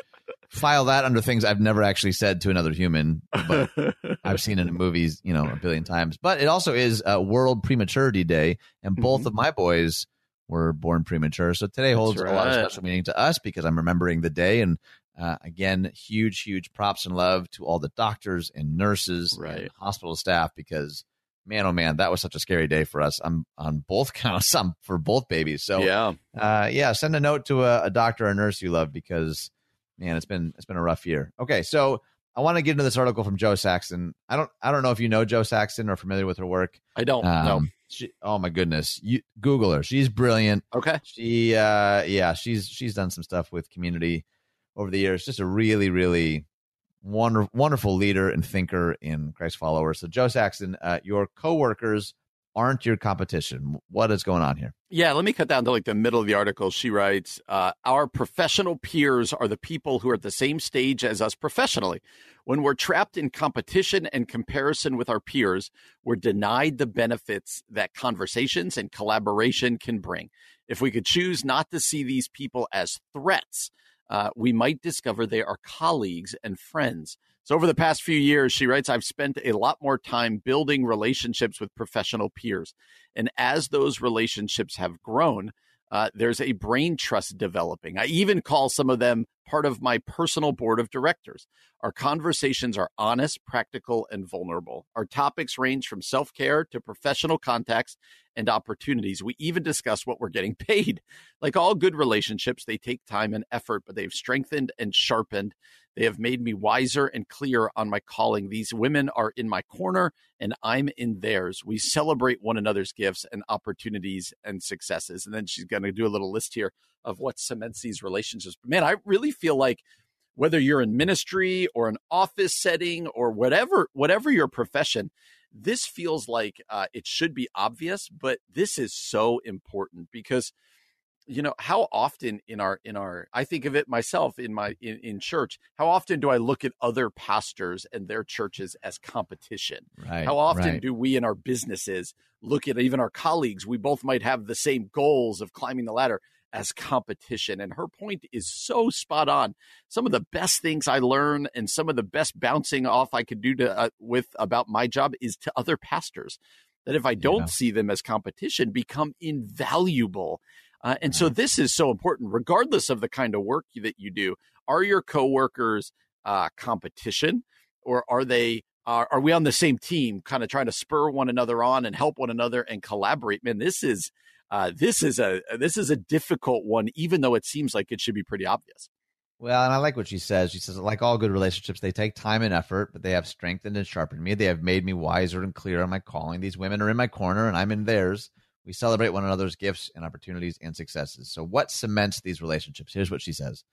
file that under things I've never actually said to another human, but I've seen it in movies, you know, a billion times. But it also is a World Prematurity Day, and both mm-hmm. of my boys were born premature. So today holds right. a lot of special meaning to us because I'm remembering the day and uh, again, huge, huge props and love to all the doctors and nurses right. and hospital staff because man, oh man, that was such a scary day for us. I'm on both counts. I'm for both babies. So yeah, uh, yeah. Send a note to a, a, doctor or nurse you love because man, it's been it's been a rough year. Okay, so I want to get into this article from Jo Saxton. I don't I don't know if you know Jo Saxton or familiar with her work. I don't. Um, no. She, oh my goodness, you Google her. She's brilliant. Okay. She uh yeah, she's she's done some stuff with community over the years. Just a really, really wonderful, wonderful leader and thinker in Christ followers. So, Jo Saxton, uh, your coworkers aren't your competition. What is going on here? Yeah, let me cut down to like the middle of the article. She writes, uh, Our professional peers are the people who are at the same stage as us professionally. When we're trapped in competition and comparison with our peers, we're denied the benefits that conversations and collaboration can bring. If we could choose not to see these people as threats, uh, we might discover they are colleagues and friends. So, over the past few years, she writes, I've spent a lot more time building relationships with professional peers. And as those relationships have grown, uh, there's a brain trust developing. I even call some of them part of my personal board of directors. Our conversations are honest, practical, and vulnerable. Our topics range from self care to professional contacts and opportunities. We even discuss what we're getting paid. Like all good relationships, they take time and effort, but they've strengthened and sharpened. They have made me wiser and clear on my calling. These women are in my corner and I'm in theirs. We celebrate one another's gifts and opportunities and successes. And then she's going to do a little list here of what cements these relationships. Man, I really feel like whether you're in ministry or an office setting or whatever whatever your profession, this feels like uh, it should be obvious, but this is so important because you know how often in our in our i think of it myself in my in, in church how often do i look at other pastors and their churches as competition right, how often right. do we in our businesses look at even our colleagues we both might have the same goals of climbing the ladder as competition. And her point is so spot on. Some of the best things I learn and some of the best bouncing off I could do to, uh, with about my job is to other pastors. That if I don't yeah. see them as competition, become invaluable. Uh, and so this is so important, regardless of the kind of work that you do. Are your coworkers uh, competition, or are they? are we on the same team, kind of trying to spur one another on and help one another and collaborate? Man, this is uh, this is a this is a difficult one, even though it seems like it should be pretty obvious. Well, and I like what she says. She says, like all good relationships, they take time and effort, but they have strengthened and sharpened me. They have made me wiser and clearer on my calling. These women are in my corner, and I'm in theirs. We celebrate one another's gifts and opportunities and successes. So, what cements these relationships? Here's what she says.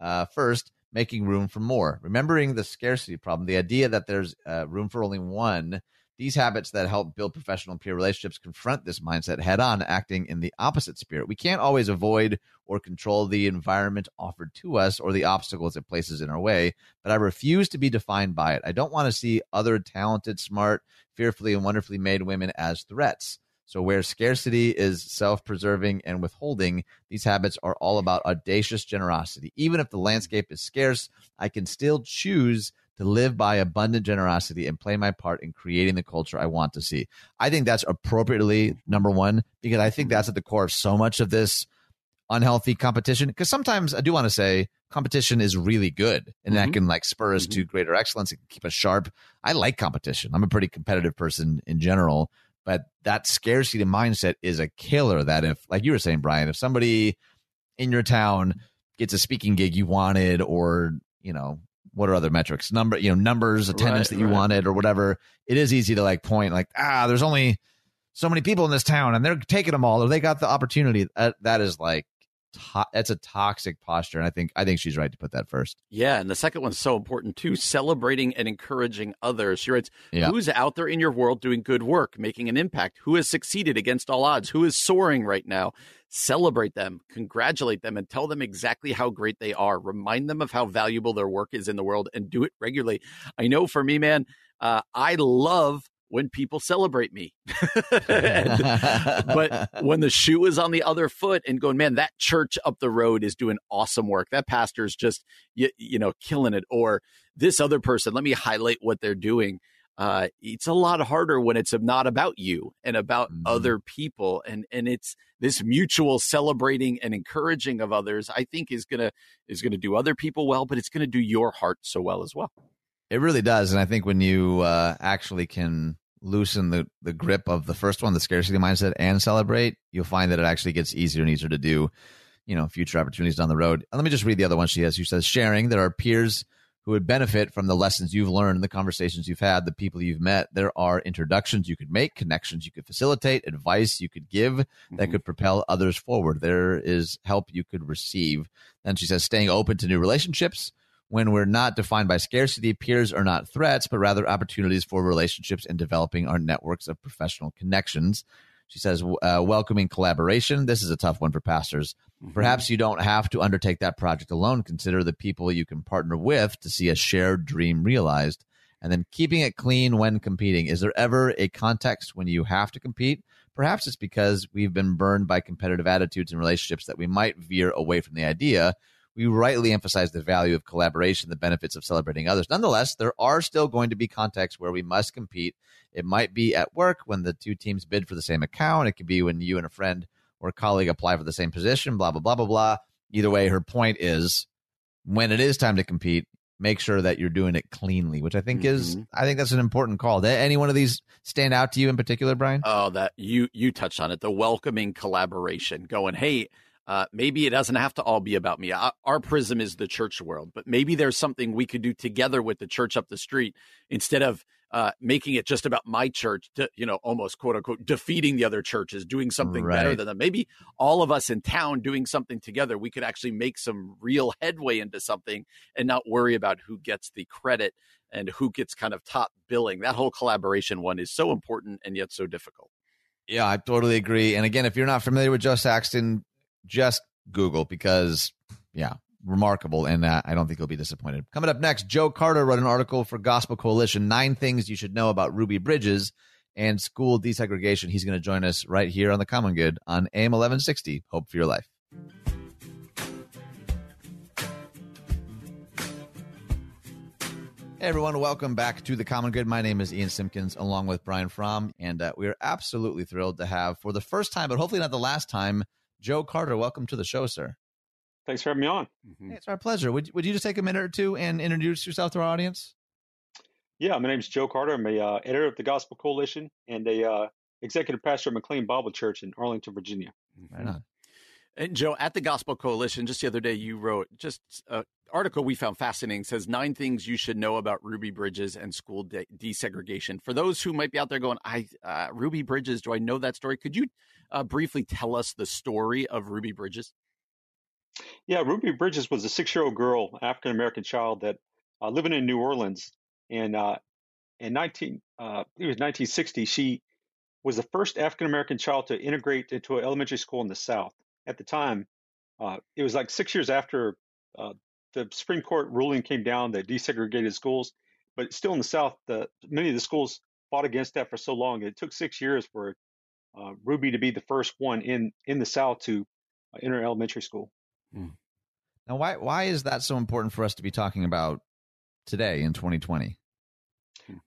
Uh, first, making room for more. Remembering the scarcity problem, the idea that there's uh, room for only one, these habits that help build professional and peer relationships confront this mindset head on, acting in the opposite spirit. We can't always avoid or control the environment offered to us or the obstacles it places in our way, but I refuse to be defined by it. I don't want to see other talented, smart, fearfully, and wonderfully made women as threats. So, where scarcity is self preserving and withholding, these habits are all about audacious generosity. Even if the landscape is scarce, I can still choose to live by abundant generosity and play my part in creating the culture I want to see. I think that's appropriately number one, because I think that's at the core of so much of this unhealthy competition. Because sometimes I do want to say competition is really good and mm-hmm. that can like spur us mm-hmm. to greater excellence and keep us sharp. I like competition. I'm a pretty competitive person in general but that scarcity mindset is a killer. That if, like you were saying, Brian, if somebody in your town gets a speaking gig you wanted, or you know, what are other metrics? Number, you know, numbers, attendance right, that you right. wanted, or whatever. It is easy to like point, like, ah, there's only so many people in this town, and they're taking them all, or they got the opportunity. That, that is like to- that's a toxic posture and i think i think she's right to put that first. Yeah and the second one's so important too celebrating and encouraging others. She writes yeah. who's out there in your world doing good work making an impact? Who has succeeded against all odds? Who is soaring right now? Celebrate them congratulate them and tell them exactly how great they are. Remind them of how valuable their work is in the world and do it regularly. I know for me man uh, i love when people celebrate me. and, but when the shoe is on the other foot and going, man, that church up the road is doing awesome work. That pastor's just, you, you know, killing it. Or this other person, let me highlight what they're doing. Uh, it's a lot harder when it's not about you and about mm-hmm. other people, and and it's this mutual celebrating and encouraging of others. I think is gonna is gonna do other people well, but it's gonna do your heart so well as well. It really does, and I think when you uh, actually can loosen the the grip of the first one, the scarcity mindset, and celebrate, you'll find that it actually gets easier and easier to do. You know, future opportunities down the road. And let me just read the other one she has. She says, sharing. There are peers who would benefit from the lessons you've learned, the conversations you've had, the people you've met. There are introductions you could make, connections you could facilitate, advice you could give mm-hmm. that could propel others forward. There is help you could receive. Then she says, staying open to new relationships when we're not defined by scarcity, peers are not threats, but rather opportunities for relationships and developing our networks of professional connections. She says, uh, welcoming collaboration. This is a tough one for pastors. Mm-hmm. Perhaps you don't have to undertake that project alone. Consider the people you can partner with to see a shared dream realized. And then keeping it clean when competing. Is there ever a context when you have to compete? Perhaps it's because we've been burned by competitive attitudes and relationships that we might veer away from the idea we rightly emphasize the value of collaboration, the benefits of celebrating others. Nonetheless, there are still going to be contexts where we must compete. It might be at work when the two teams bid for the same account. It could be when you and a friend or a colleague apply for the same position, blah, blah, blah, blah, blah. Either way, her point is when it is time to compete, make sure that you're doing it cleanly, which I think mm-hmm. is I think that's an important call. Did any one of these stand out to you in particular, Brian? Oh, that you you touched on it. The welcoming collaboration, going, hey, uh, maybe it doesn't have to all be about me. Our prism is the church world, but maybe there's something we could do together with the church up the street instead of uh, making it just about my church, to, you know, almost quote unquote defeating the other churches, doing something right. better than them. Maybe all of us in town doing something together, we could actually make some real headway into something and not worry about who gets the credit and who gets kind of top billing. That whole collaboration one is so important and yet so difficult. Yeah, I totally agree. And again, if you're not familiar with Jo Saxton, just Google because, yeah, remarkable. And uh, I don't think you'll be disappointed. Coming up next, Joe Carter wrote an article for Gospel Coalition Nine Things You Should Know About Ruby Bridges and School Desegregation. He's going to join us right here on The Common Good on AM 1160. Hope for your life. Hey everyone, welcome back to the Common Good. My name is Ian Simpkins, along with Brian Fromm, and uh, we are absolutely thrilled to have, for the first time, but hopefully not the last time, Joe Carter, welcome to the show, sir. Thanks for having me on. Mm-hmm. Hey, it's our pleasure. Would, would you just take a minute or two and introduce yourself to our audience? Yeah, my name is Joe Carter. I'm a uh, editor of the Gospel Coalition and a uh, executive pastor at McLean Bible Church in Arlington, Virginia. Right on. And Joe, at the Gospel Coalition, just the other day, you wrote just an article we found fascinating. Says nine things you should know about Ruby Bridges and school de- desegregation. For those who might be out there going, "I uh, Ruby Bridges, do I know that story?" Could you uh, briefly tell us the story of Ruby Bridges? Yeah, Ruby Bridges was a six-year-old girl, African American child that uh, living in New Orleans, and uh, in 19 uh, it was 1960. She was the first African American child to integrate into an elementary school in the South. At the time, uh, it was like six years after uh, the Supreme Court ruling came down that desegregated schools, but still in the South, the, many of the schools fought against that for so long. It took six years for uh, Ruby to be the first one in in the South to uh, enter elementary school. Hmm. Now, why why is that so important for us to be talking about today in 2020?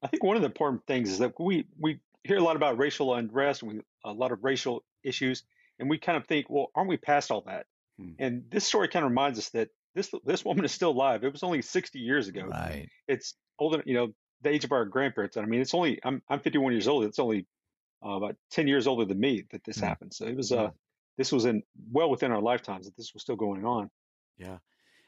I think one of the important things is that we we hear a lot about racial unrest and we, a lot of racial issues, and we kind of think, well, aren't we past all that? Hmm. And this story kind of reminds us that this this woman is still alive. It was only 60 years ago. Right. It's older, you know, the age of our grandparents. And I mean, it's only I'm I'm 51 years old. It's only uh, about 10 years older than me that this hmm. happened. So it was uh this was in well within our lifetimes that this was still going on. Yeah.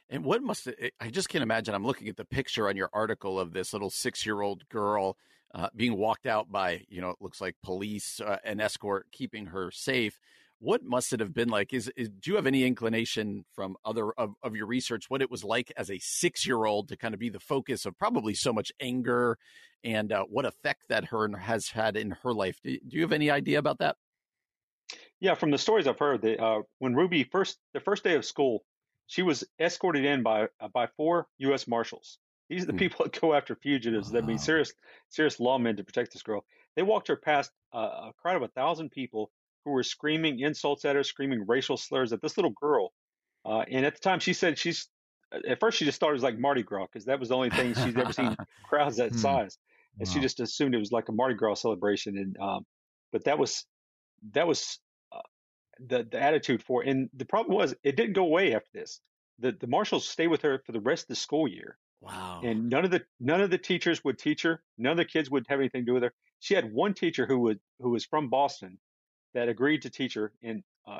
And what must it, I just can't imagine? I'm looking at the picture on your article of this little six year old girl uh, being walked out by, you know, it looks like police, uh, an escort keeping her safe. What must it have been like? Is, is do you have any inclination from other of, of your research what it was like as a six year old to kind of be the focus of probably so much anger and uh, what effect that her has had in her life? Do, do, you have any idea about that? Yeah, from the stories I've heard, that uh, when Ruby first the first day of school, she was escorted in by uh, by four U.S. Marshals. These are the mm. people that go after fugitives. Wow. That mean serious serious lawmen to protect this girl. They walked her past uh, a crowd of a thousand people who were screaming insults at her, screaming racial slurs at this little girl. Uh, and at the time, she said she's at first she just thought it was like Mardi Gras because that was the only thing she's ever seen crowds that hmm. size, and wow. she just assumed it was like a Mardi Gras celebration. And um, but that was that was the the attitude for. It. And the problem was it didn't go away after this. The the marshals stayed with her for the rest of the school year. Wow. And none of the none of the teachers would teach her. None of the kids would have anything to do with her. She had one teacher who would who was from Boston that agreed to teach her, and uh,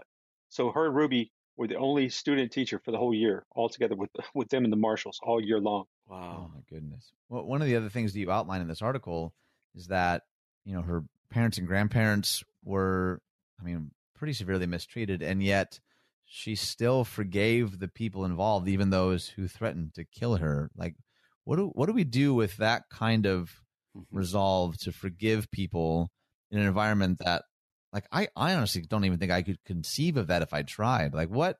so her and Ruby were the only student teacher for the whole year, all together with with them and the marshals all year long. Wow. Oh my goodness. Well, one of the other things that you outline in this article is that you know her parents and grandparents were, I mean, pretty severely mistreated, and yet she still forgave the people involved, even those who threatened to kill her. Like, what do what do we do with that kind of mm-hmm. resolve to forgive people in an environment that, like, I I honestly don't even think I could conceive of that if I tried. Like, what?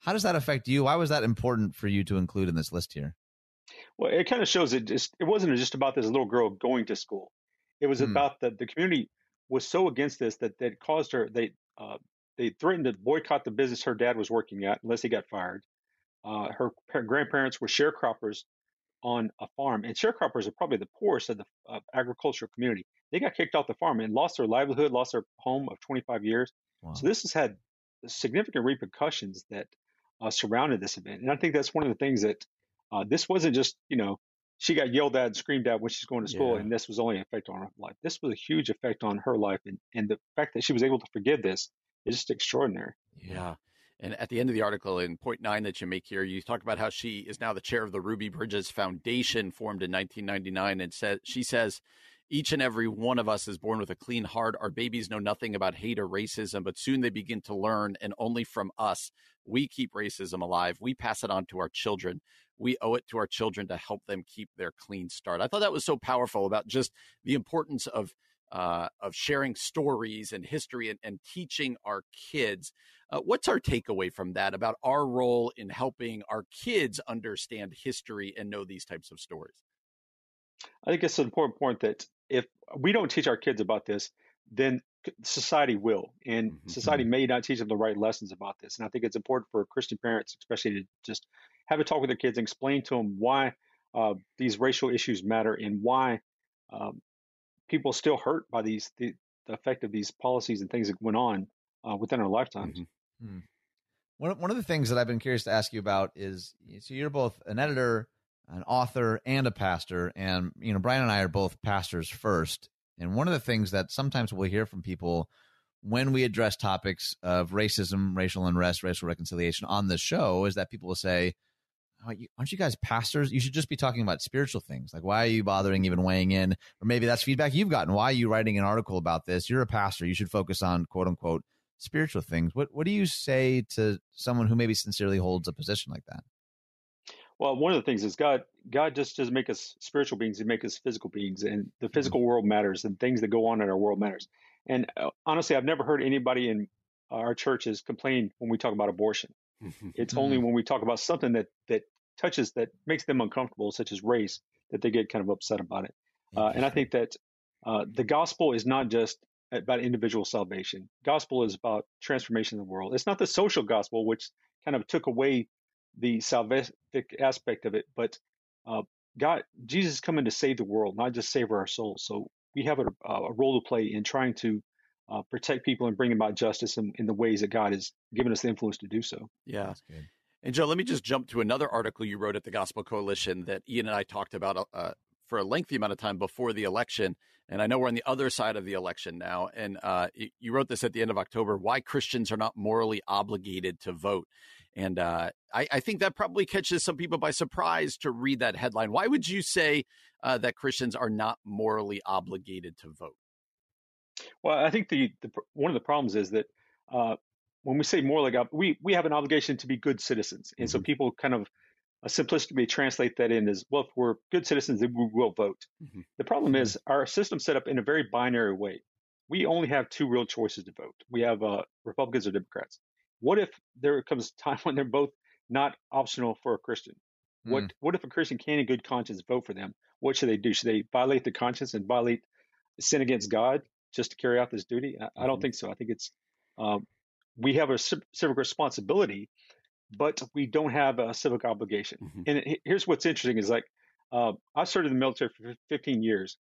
How does that affect you? Why was that important for you to include in this list here? Well, it kind of shows it just it wasn't just about this little girl going to school. It was hmm. about the the community was so against this that that caused her they uh, they threatened to boycott the business her dad was working at unless he got fired. Uh, her grandparents were sharecroppers on a farm, and sharecroppers are probably the poorest of the uh, agricultural community. They got kicked off the farm and lost their livelihood, lost their home of 25 years. Wow. So this has had significant repercussions that uh, surrounded this event, and I think that's one of the things that uh, this wasn't just you know she got yelled at and screamed at when she's going to school, yeah. and this was only an effect on her life. This was a huge effect on her life, and, and the fact that she was able to forgive this is just extraordinary. Yeah. And at the end of the article, in point nine that you make here, you talk about how she is now the chair of the Ruby Bridges Foundation, formed in 1999, and said she says each and every one of us is born with a clean heart. Our babies know nothing about hate or racism, but soon they begin to learn, and only from us. We keep racism alive. We pass it on to our children we owe it to our children to help them keep their clean start. I thought that was so powerful about just the importance of uh, of sharing stories and history and, and teaching our kids. Uh, what's our takeaway from that about our role in helping our kids understand history and know these types of stories? I think it's an important point that if we don't teach our kids about this, then society will, and mm-hmm. society mm-hmm. may not teach them the right lessons about this. And I think it's important for Christian parents, especially, to just have a talk with their kids and explain to them why uh, these racial issues matter and why um, people still hurt by these the, the, effect of these policies and things that went on uh, within our lifetimes. Mm-hmm. Hmm. One one of the things that I've been curious to ask you about is so you're both an editor, an author, and a pastor, and you know Brian and I are both pastors first. And one of the things that sometimes we'll hear from people when we address topics of racism, racial unrest, racial reconciliation on the show is that people will say, aren't you guys pastors? You should just be talking about spiritual things. Like, why are you bothering even weighing in? Or maybe that's feedback you've gotten. Why are you writing an article about this? You're a pastor. You should focus on quote unquote spiritual things. What what do you say to someone who maybe sincerely holds a position like that? Well, one of the things is God. God just doesn't make us spiritual beings; He makes us physical beings, and the mm-hmm. physical world matters, and things that go on in our world matters. And uh, honestly, I've never heard anybody in our churches complain when we talk about abortion. it's only mm-hmm. when we talk about something that that touches that makes them uncomfortable, such as race, that they get kind of upset about it. Uh, and I think that uh, the gospel is not just about individual salvation. Gospel is about transformation of the world. It's not the social gospel, which kind of took away the salvific aspect of it, but uh, God, Jesus is coming to save the world, not just save our souls. So we have a, a role to play in trying to uh, protect people and bring about justice in, in, the ways that God has given us the influence to do so. Yeah. And Joe, let me just jump to another article you wrote at the Gospel Coalition that Ian and I talked about uh, for a lengthy amount of time before the election. And I know we're on the other side of the election now. And uh, you wrote this at the end of October why Christians are not morally obligated to vote. And uh, I, I, think that probably catches some people by surprise to read that headline. Why would you say uh, that Christians are not morally obligated to vote? Well, I think the, the one of the problems is that uh, when we say morally, we we have an obligation to be good citizens, and mm-hmm. so people kind of uh, simplistically translate that in as well. If we're good citizens, then we will vote. Mm-hmm. The problem mm-hmm. is our system set up in a very binary way. We only have two real choices to vote. We have uh, Republicans or Democrats. What if there comes a time when they're both not optional for a Christian? What mm. what if a Christian can in good conscience vote for them? What should they do? Should they violate the conscience and violate sin against God just to carry out this duty? I. I don't mm-hmm. think so. I think it's um, we have a civic responsibility, but we don't have a civic obligation. Mm-hmm. And it, here's what's interesting: is like uh, I served in the military for 15 years.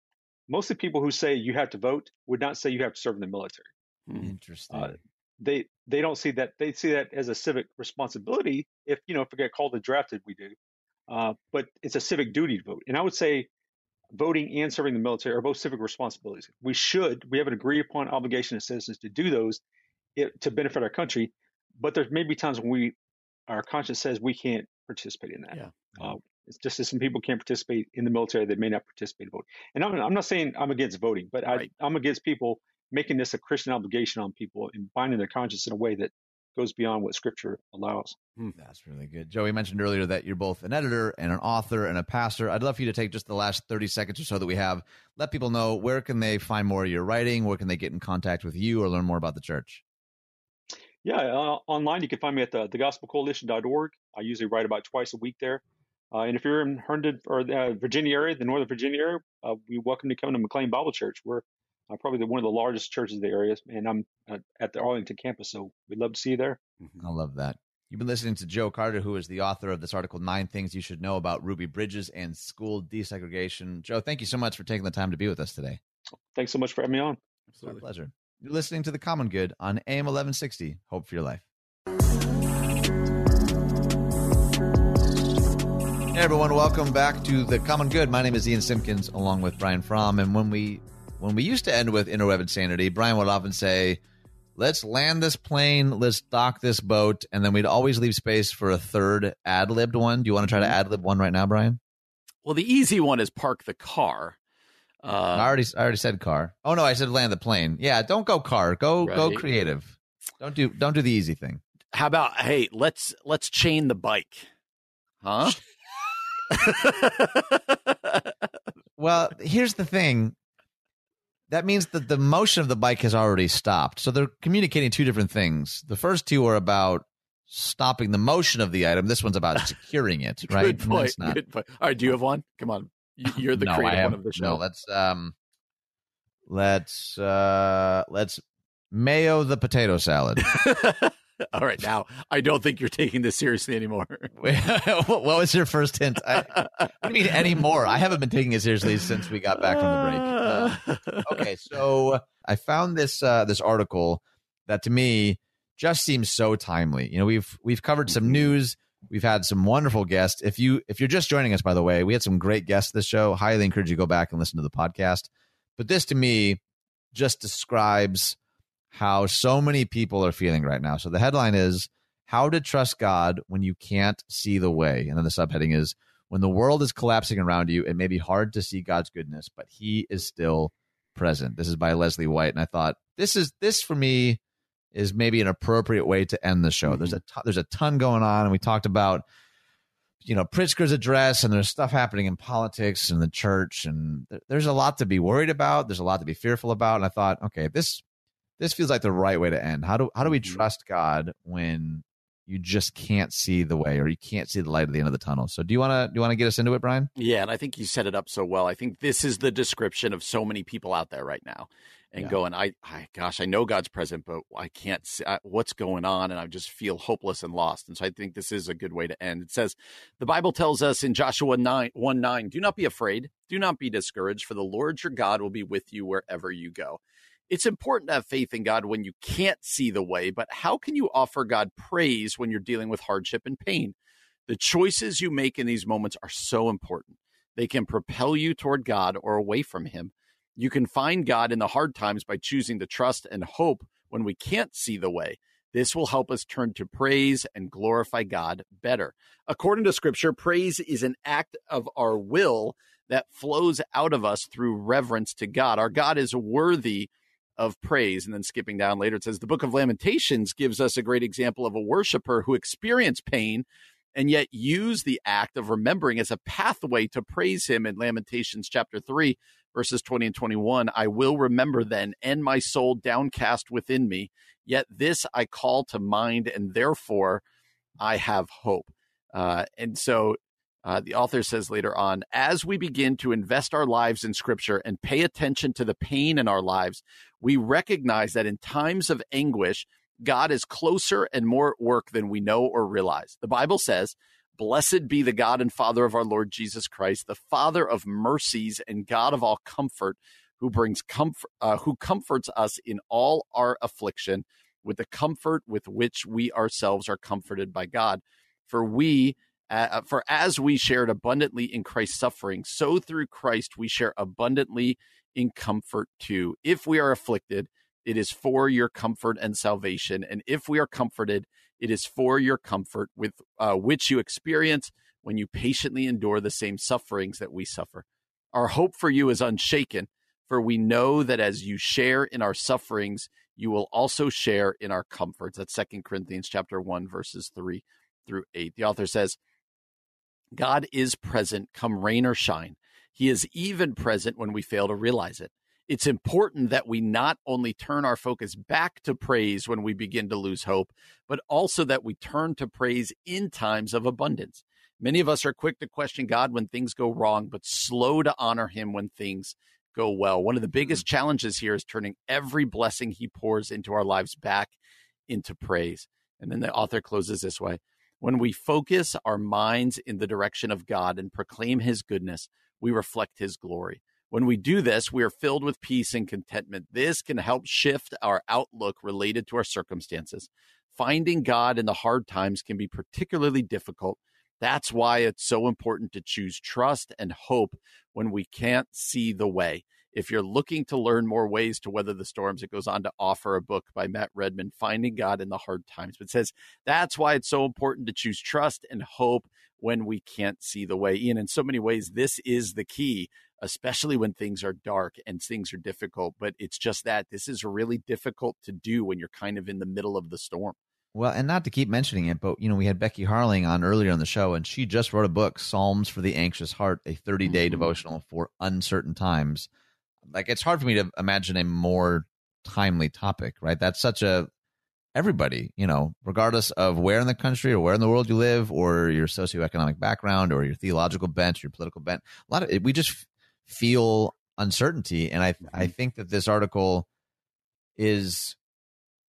Most of the people who say you have to vote would not say you have to serve in the military. Hmm. Interesting. Uh, they they don't see that they see that as a civic responsibility. If you know if we get called and drafted, we do, uh, but it's a civic duty to vote. And I would say voting and serving the military are both civic responsibilities. We should we have an agreed upon obligation as citizens to do those it, to benefit our country. But there may be times when we our conscience says we can't participate in that. Yeah. Uh, it's just that some people can't participate in the military that may not participate in voting. And I'm, I'm not saying I'm against voting, but right. I, I'm against people making this a Christian obligation on people and binding their conscience in a way that goes beyond what Scripture allows. Hmm. That's really good. Joey mentioned earlier that you're both an editor and an author and a pastor. I'd love for you to take just the last 30 seconds or so that we have. Let people know where can they find more of your writing, where can they get in contact with you or learn more about the church? Yeah, uh, online you can find me at the, thegospelcoalition.org. I usually write about twice a week there. Uh, and if you're in Herndon or the uh, Virginia area, the Northern Virginia area, uh, we welcome to come to McLean Bible Church. We're uh, probably the, one of the largest churches in the area, and I'm uh, at the Arlington campus, so we'd love to see you there. Mm-hmm. I love that. You've been listening to Joe Carter, who is the author of this article, Nine Things You Should Know About Ruby Bridges and School Desegregation. Joe, thank you so much for taking the time to be with us today. Thanks so much for having me on. Absolutely. My pleasure. You're listening to The Common Good on AM 1160. Hope for your life. Hey everyone, welcome back to The Common Good. My name is Ian Simpkins along with Brian Fromm. And when we when we used to end with interweb insanity, Brian would often say, let's land this plane, let's dock this boat, and then we'd always leave space for a third ad libbed one. Do you want to try to mm-hmm. ad lib one right now, Brian? Well, the easy one is park the car. Uh, I already I already said car. Oh no, I said land the plane. Yeah, don't go car. Go right. go creative. Don't do don't do the easy thing. How about hey, let's let's chain the bike. Huh? well, here's the thing that means that the motion of the bike has already stopped. So they're communicating two different things. The first two are about stopping the motion of the item. This one's about securing it, right? Good point. Good point. All right, do you have one? Come on. You're the no, creative one of the show. No, let's um let's uh let's mayo the potato salad. All right, now I don't think you're taking this seriously anymore. what was your first hint? I, what do you mean anymore? I haven't been taking it seriously since we got back from the break. Uh, okay, so I found this uh, this article that to me just seems so timely. You know, we've we've covered some mm-hmm. news. We've had some wonderful guests. If you if you're just joining us, by the way, we had some great guests this show. Highly encourage you to go back and listen to the podcast. But this to me just describes how so many people are feeling right now. So the headline is How to Trust God When You Can't See the Way. And then the subheading is When the world is collapsing around you, it may be hard to see God's goodness, but He is still present. This is by Leslie White. And I thought, this is this for me is maybe an appropriate way to end the show. Mm-hmm. There's a t- there's a ton going on, and we talked about you know Pritzker's address, and there's stuff happening in politics and the church, and th- there's a lot to be worried about. There's a lot to be fearful about, and I thought, okay, this this feels like the right way to end. How do how do we mm-hmm. trust God when you just can't see the way or you can't see the light at the end of the tunnel. So do you want to do you want to get us into it, Brian? Yeah, and I think you set it up so well. I think this is the description of so many people out there right now. And yeah. going, I, I, gosh, I know God's present, but I can't see I, what's going on, and I just feel hopeless and lost. And so I think this is a good way to end. It says, the Bible tells us in Joshua 9, 1 9, do not be afraid, do not be discouraged, for the Lord your God will be with you wherever you go it's important to have faith in God when you can't see the way, but how can you offer God praise when you're dealing with hardship and pain? The choices you make in these moments are so important. They can propel you toward God or away from Him. You can find God in the hard times by choosing to trust and hope when we can't see the way. This will help us turn to praise and glorify God better. According to Scripture, praise is an act of our will that flows out of us through reverence to God. Our God is worthy of praise. And then skipping down later, it says the book of Lamentations gives us a great example of a worshiper who experienced pain and yet use the act of remembering as a pathway to praise him in Lamentations chapter 3, verses 20 and 21. I will remember then, and my soul downcast within me. Yet this I call to mind, and therefore I have hope. Uh, and so uh, the author says later on, as we begin to invest our lives in scripture and pay attention to the pain in our lives, we recognize that in times of anguish, God is closer and more at work than we know or realize. The Bible says, Blessed be the God and Father of our Lord Jesus Christ, the Father of mercies and God of all comfort, who brings comfort, uh, who comforts us in all our affliction with the comfort with which we ourselves are comforted by God. For we uh, for as we shared abundantly in Christ's suffering, so through Christ we share abundantly in comfort too. If we are afflicted, it is for your comfort and salvation. And if we are comforted, it is for your comfort with uh, which you experience when you patiently endure the same sufferings that we suffer. Our hope for you is unshaken, for we know that as you share in our sufferings, you will also share in our comforts. That's Second Corinthians chapter 1, verses 3 through 8. The author says, God is present come rain or shine. He is even present when we fail to realize it. It's important that we not only turn our focus back to praise when we begin to lose hope, but also that we turn to praise in times of abundance. Many of us are quick to question God when things go wrong, but slow to honor him when things go well. One of the biggest mm. challenges here is turning every blessing he pours into our lives back into praise. And then the author closes this way when we focus our minds in the direction of God and proclaim his goodness, we reflect his glory. When we do this, we are filled with peace and contentment. This can help shift our outlook related to our circumstances. Finding God in the hard times can be particularly difficult. That's why it's so important to choose trust and hope when we can't see the way. If you're looking to learn more ways to weather the storms, it goes on to offer a book by Matt Redman, Finding God in the Hard Times. But says that's why it's so important to choose trust and hope when we can't see the way. Ian, in so many ways, this is the key, especially when things are dark and things are difficult. But it's just that this is really difficult to do when you're kind of in the middle of the storm. Well, and not to keep mentioning it, but you know, we had Becky Harling on earlier in the show, and she just wrote a book, Psalms for the Anxious Heart, a 30 day mm-hmm. devotional for uncertain times like it's hard for me to imagine a more timely topic, right? That's such a everybody, you know, regardless of where in the country or where in the world you live or your socioeconomic background or your theological bent, your political bent. A lot of it, we just feel uncertainty. And I, I mm-hmm. think that this article is,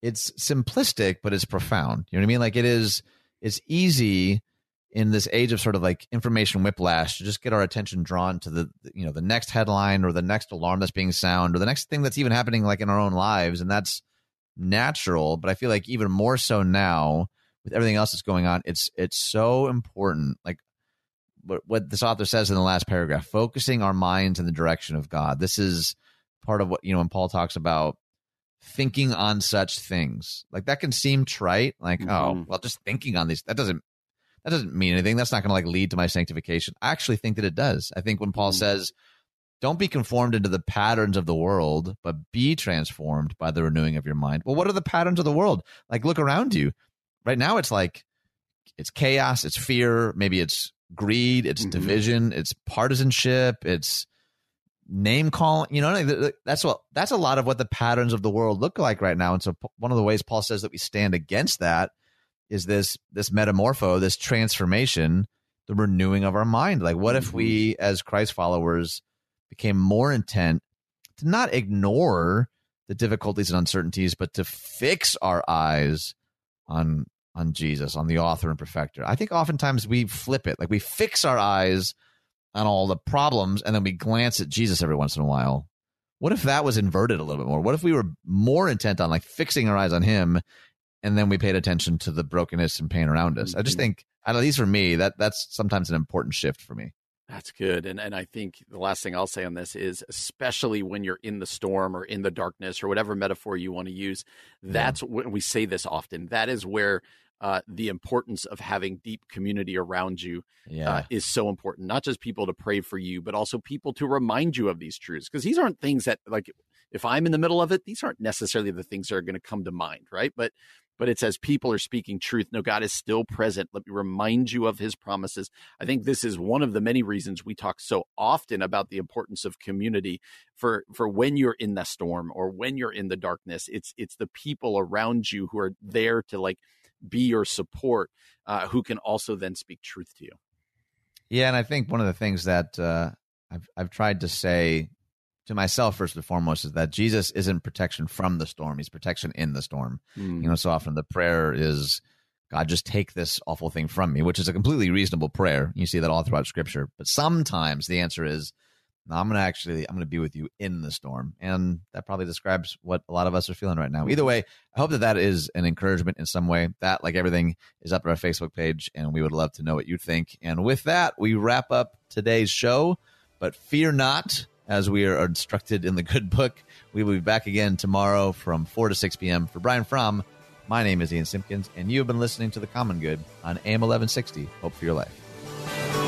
it's simplistic, but it's profound. You know what I mean? Like it is, it's easy in this age of sort of like information whiplash to just get our attention drawn to the you know the next headline or the next alarm that's being sound or the next thing that's even happening like in our own lives and that's natural but i feel like even more so now with everything else that's going on it's it's so important like what, what this author says in the last paragraph focusing our minds in the direction of god this is part of what you know when paul talks about thinking on such things like that can seem trite like oh, mm-hmm. oh well just thinking on these that doesn't that doesn't mean anything. That's not going to like lead to my sanctification. I actually think that it does. I think when Paul mm. says don't be conformed into the patterns of the world, but be transformed by the renewing of your mind. Well, what are the patterns of the world? Like, look around you. Right now, it's like it's chaos, it's fear, maybe it's greed, it's mm-hmm. division, it's partisanship, it's name calling. You know, that's what that's a lot of what the patterns of the world look like right now. And so, one of the ways Paul says that we stand against that is this this metamorpho, this transformation, the renewing of our mind. Like, what if we, mm-hmm. as Christ followers, became more intent to not ignore the difficulties and uncertainties, but to fix our eyes on on Jesus, on the author and perfecter. I think oftentimes we flip it, like we fix our eyes on all the problems and then we glance at Jesus every once in a while. What if that was inverted a little bit more? What if we were more intent on like fixing our eyes on him and then we paid attention to the brokenness and pain around us? I just mm-hmm. think, at least for me, that that's sometimes an important shift for me. That's good. And and I think the last thing I'll say on this is especially when you're in the storm or in the darkness or whatever metaphor you want to use, that's yeah. when we say this often. That is where uh, the importance of having deep community around you uh, yeah. uh, is so important. Not just people to pray for you, but also people to remind you of these truths. Because these aren't things that, like, if I'm in the middle of it, these aren't necessarily the things that are going to come to mind, right? But but it's as people are speaking truth. No, God is still present. Let me remind you of his promises. I think this is one of the many reasons we talk so often about the importance of community for, for when you're in the storm or when you're in the darkness. It's, it's the people around you who are there to like be your support, uh, who can also then speak truth to you. Yeah. And I think one of the things that, uh, I've, I've tried to say to myself first and foremost is that Jesus isn't protection from the storm; he's protection in the storm. Mm. You know, so often the prayer is, "God, just take this awful thing from me," which is a completely reasonable prayer. You see that all throughout Scripture. But sometimes the answer is, no, "I'm going to actually, I'm going to be with you in the storm," and that probably describes what a lot of us are feeling right now. Either mm-hmm. way, I hope that that is an encouragement in some way. That, like everything, is up on our Facebook page, and we would love to know what you think. And with that, we wrap up today's show. But fear not as we are instructed in the good book. We will be back again tomorrow from 4 to 6 p.m. For Brian Fromm, my name is Ian Simpkins, and you have been listening to The Common Good on AM 1160. Hope for your life.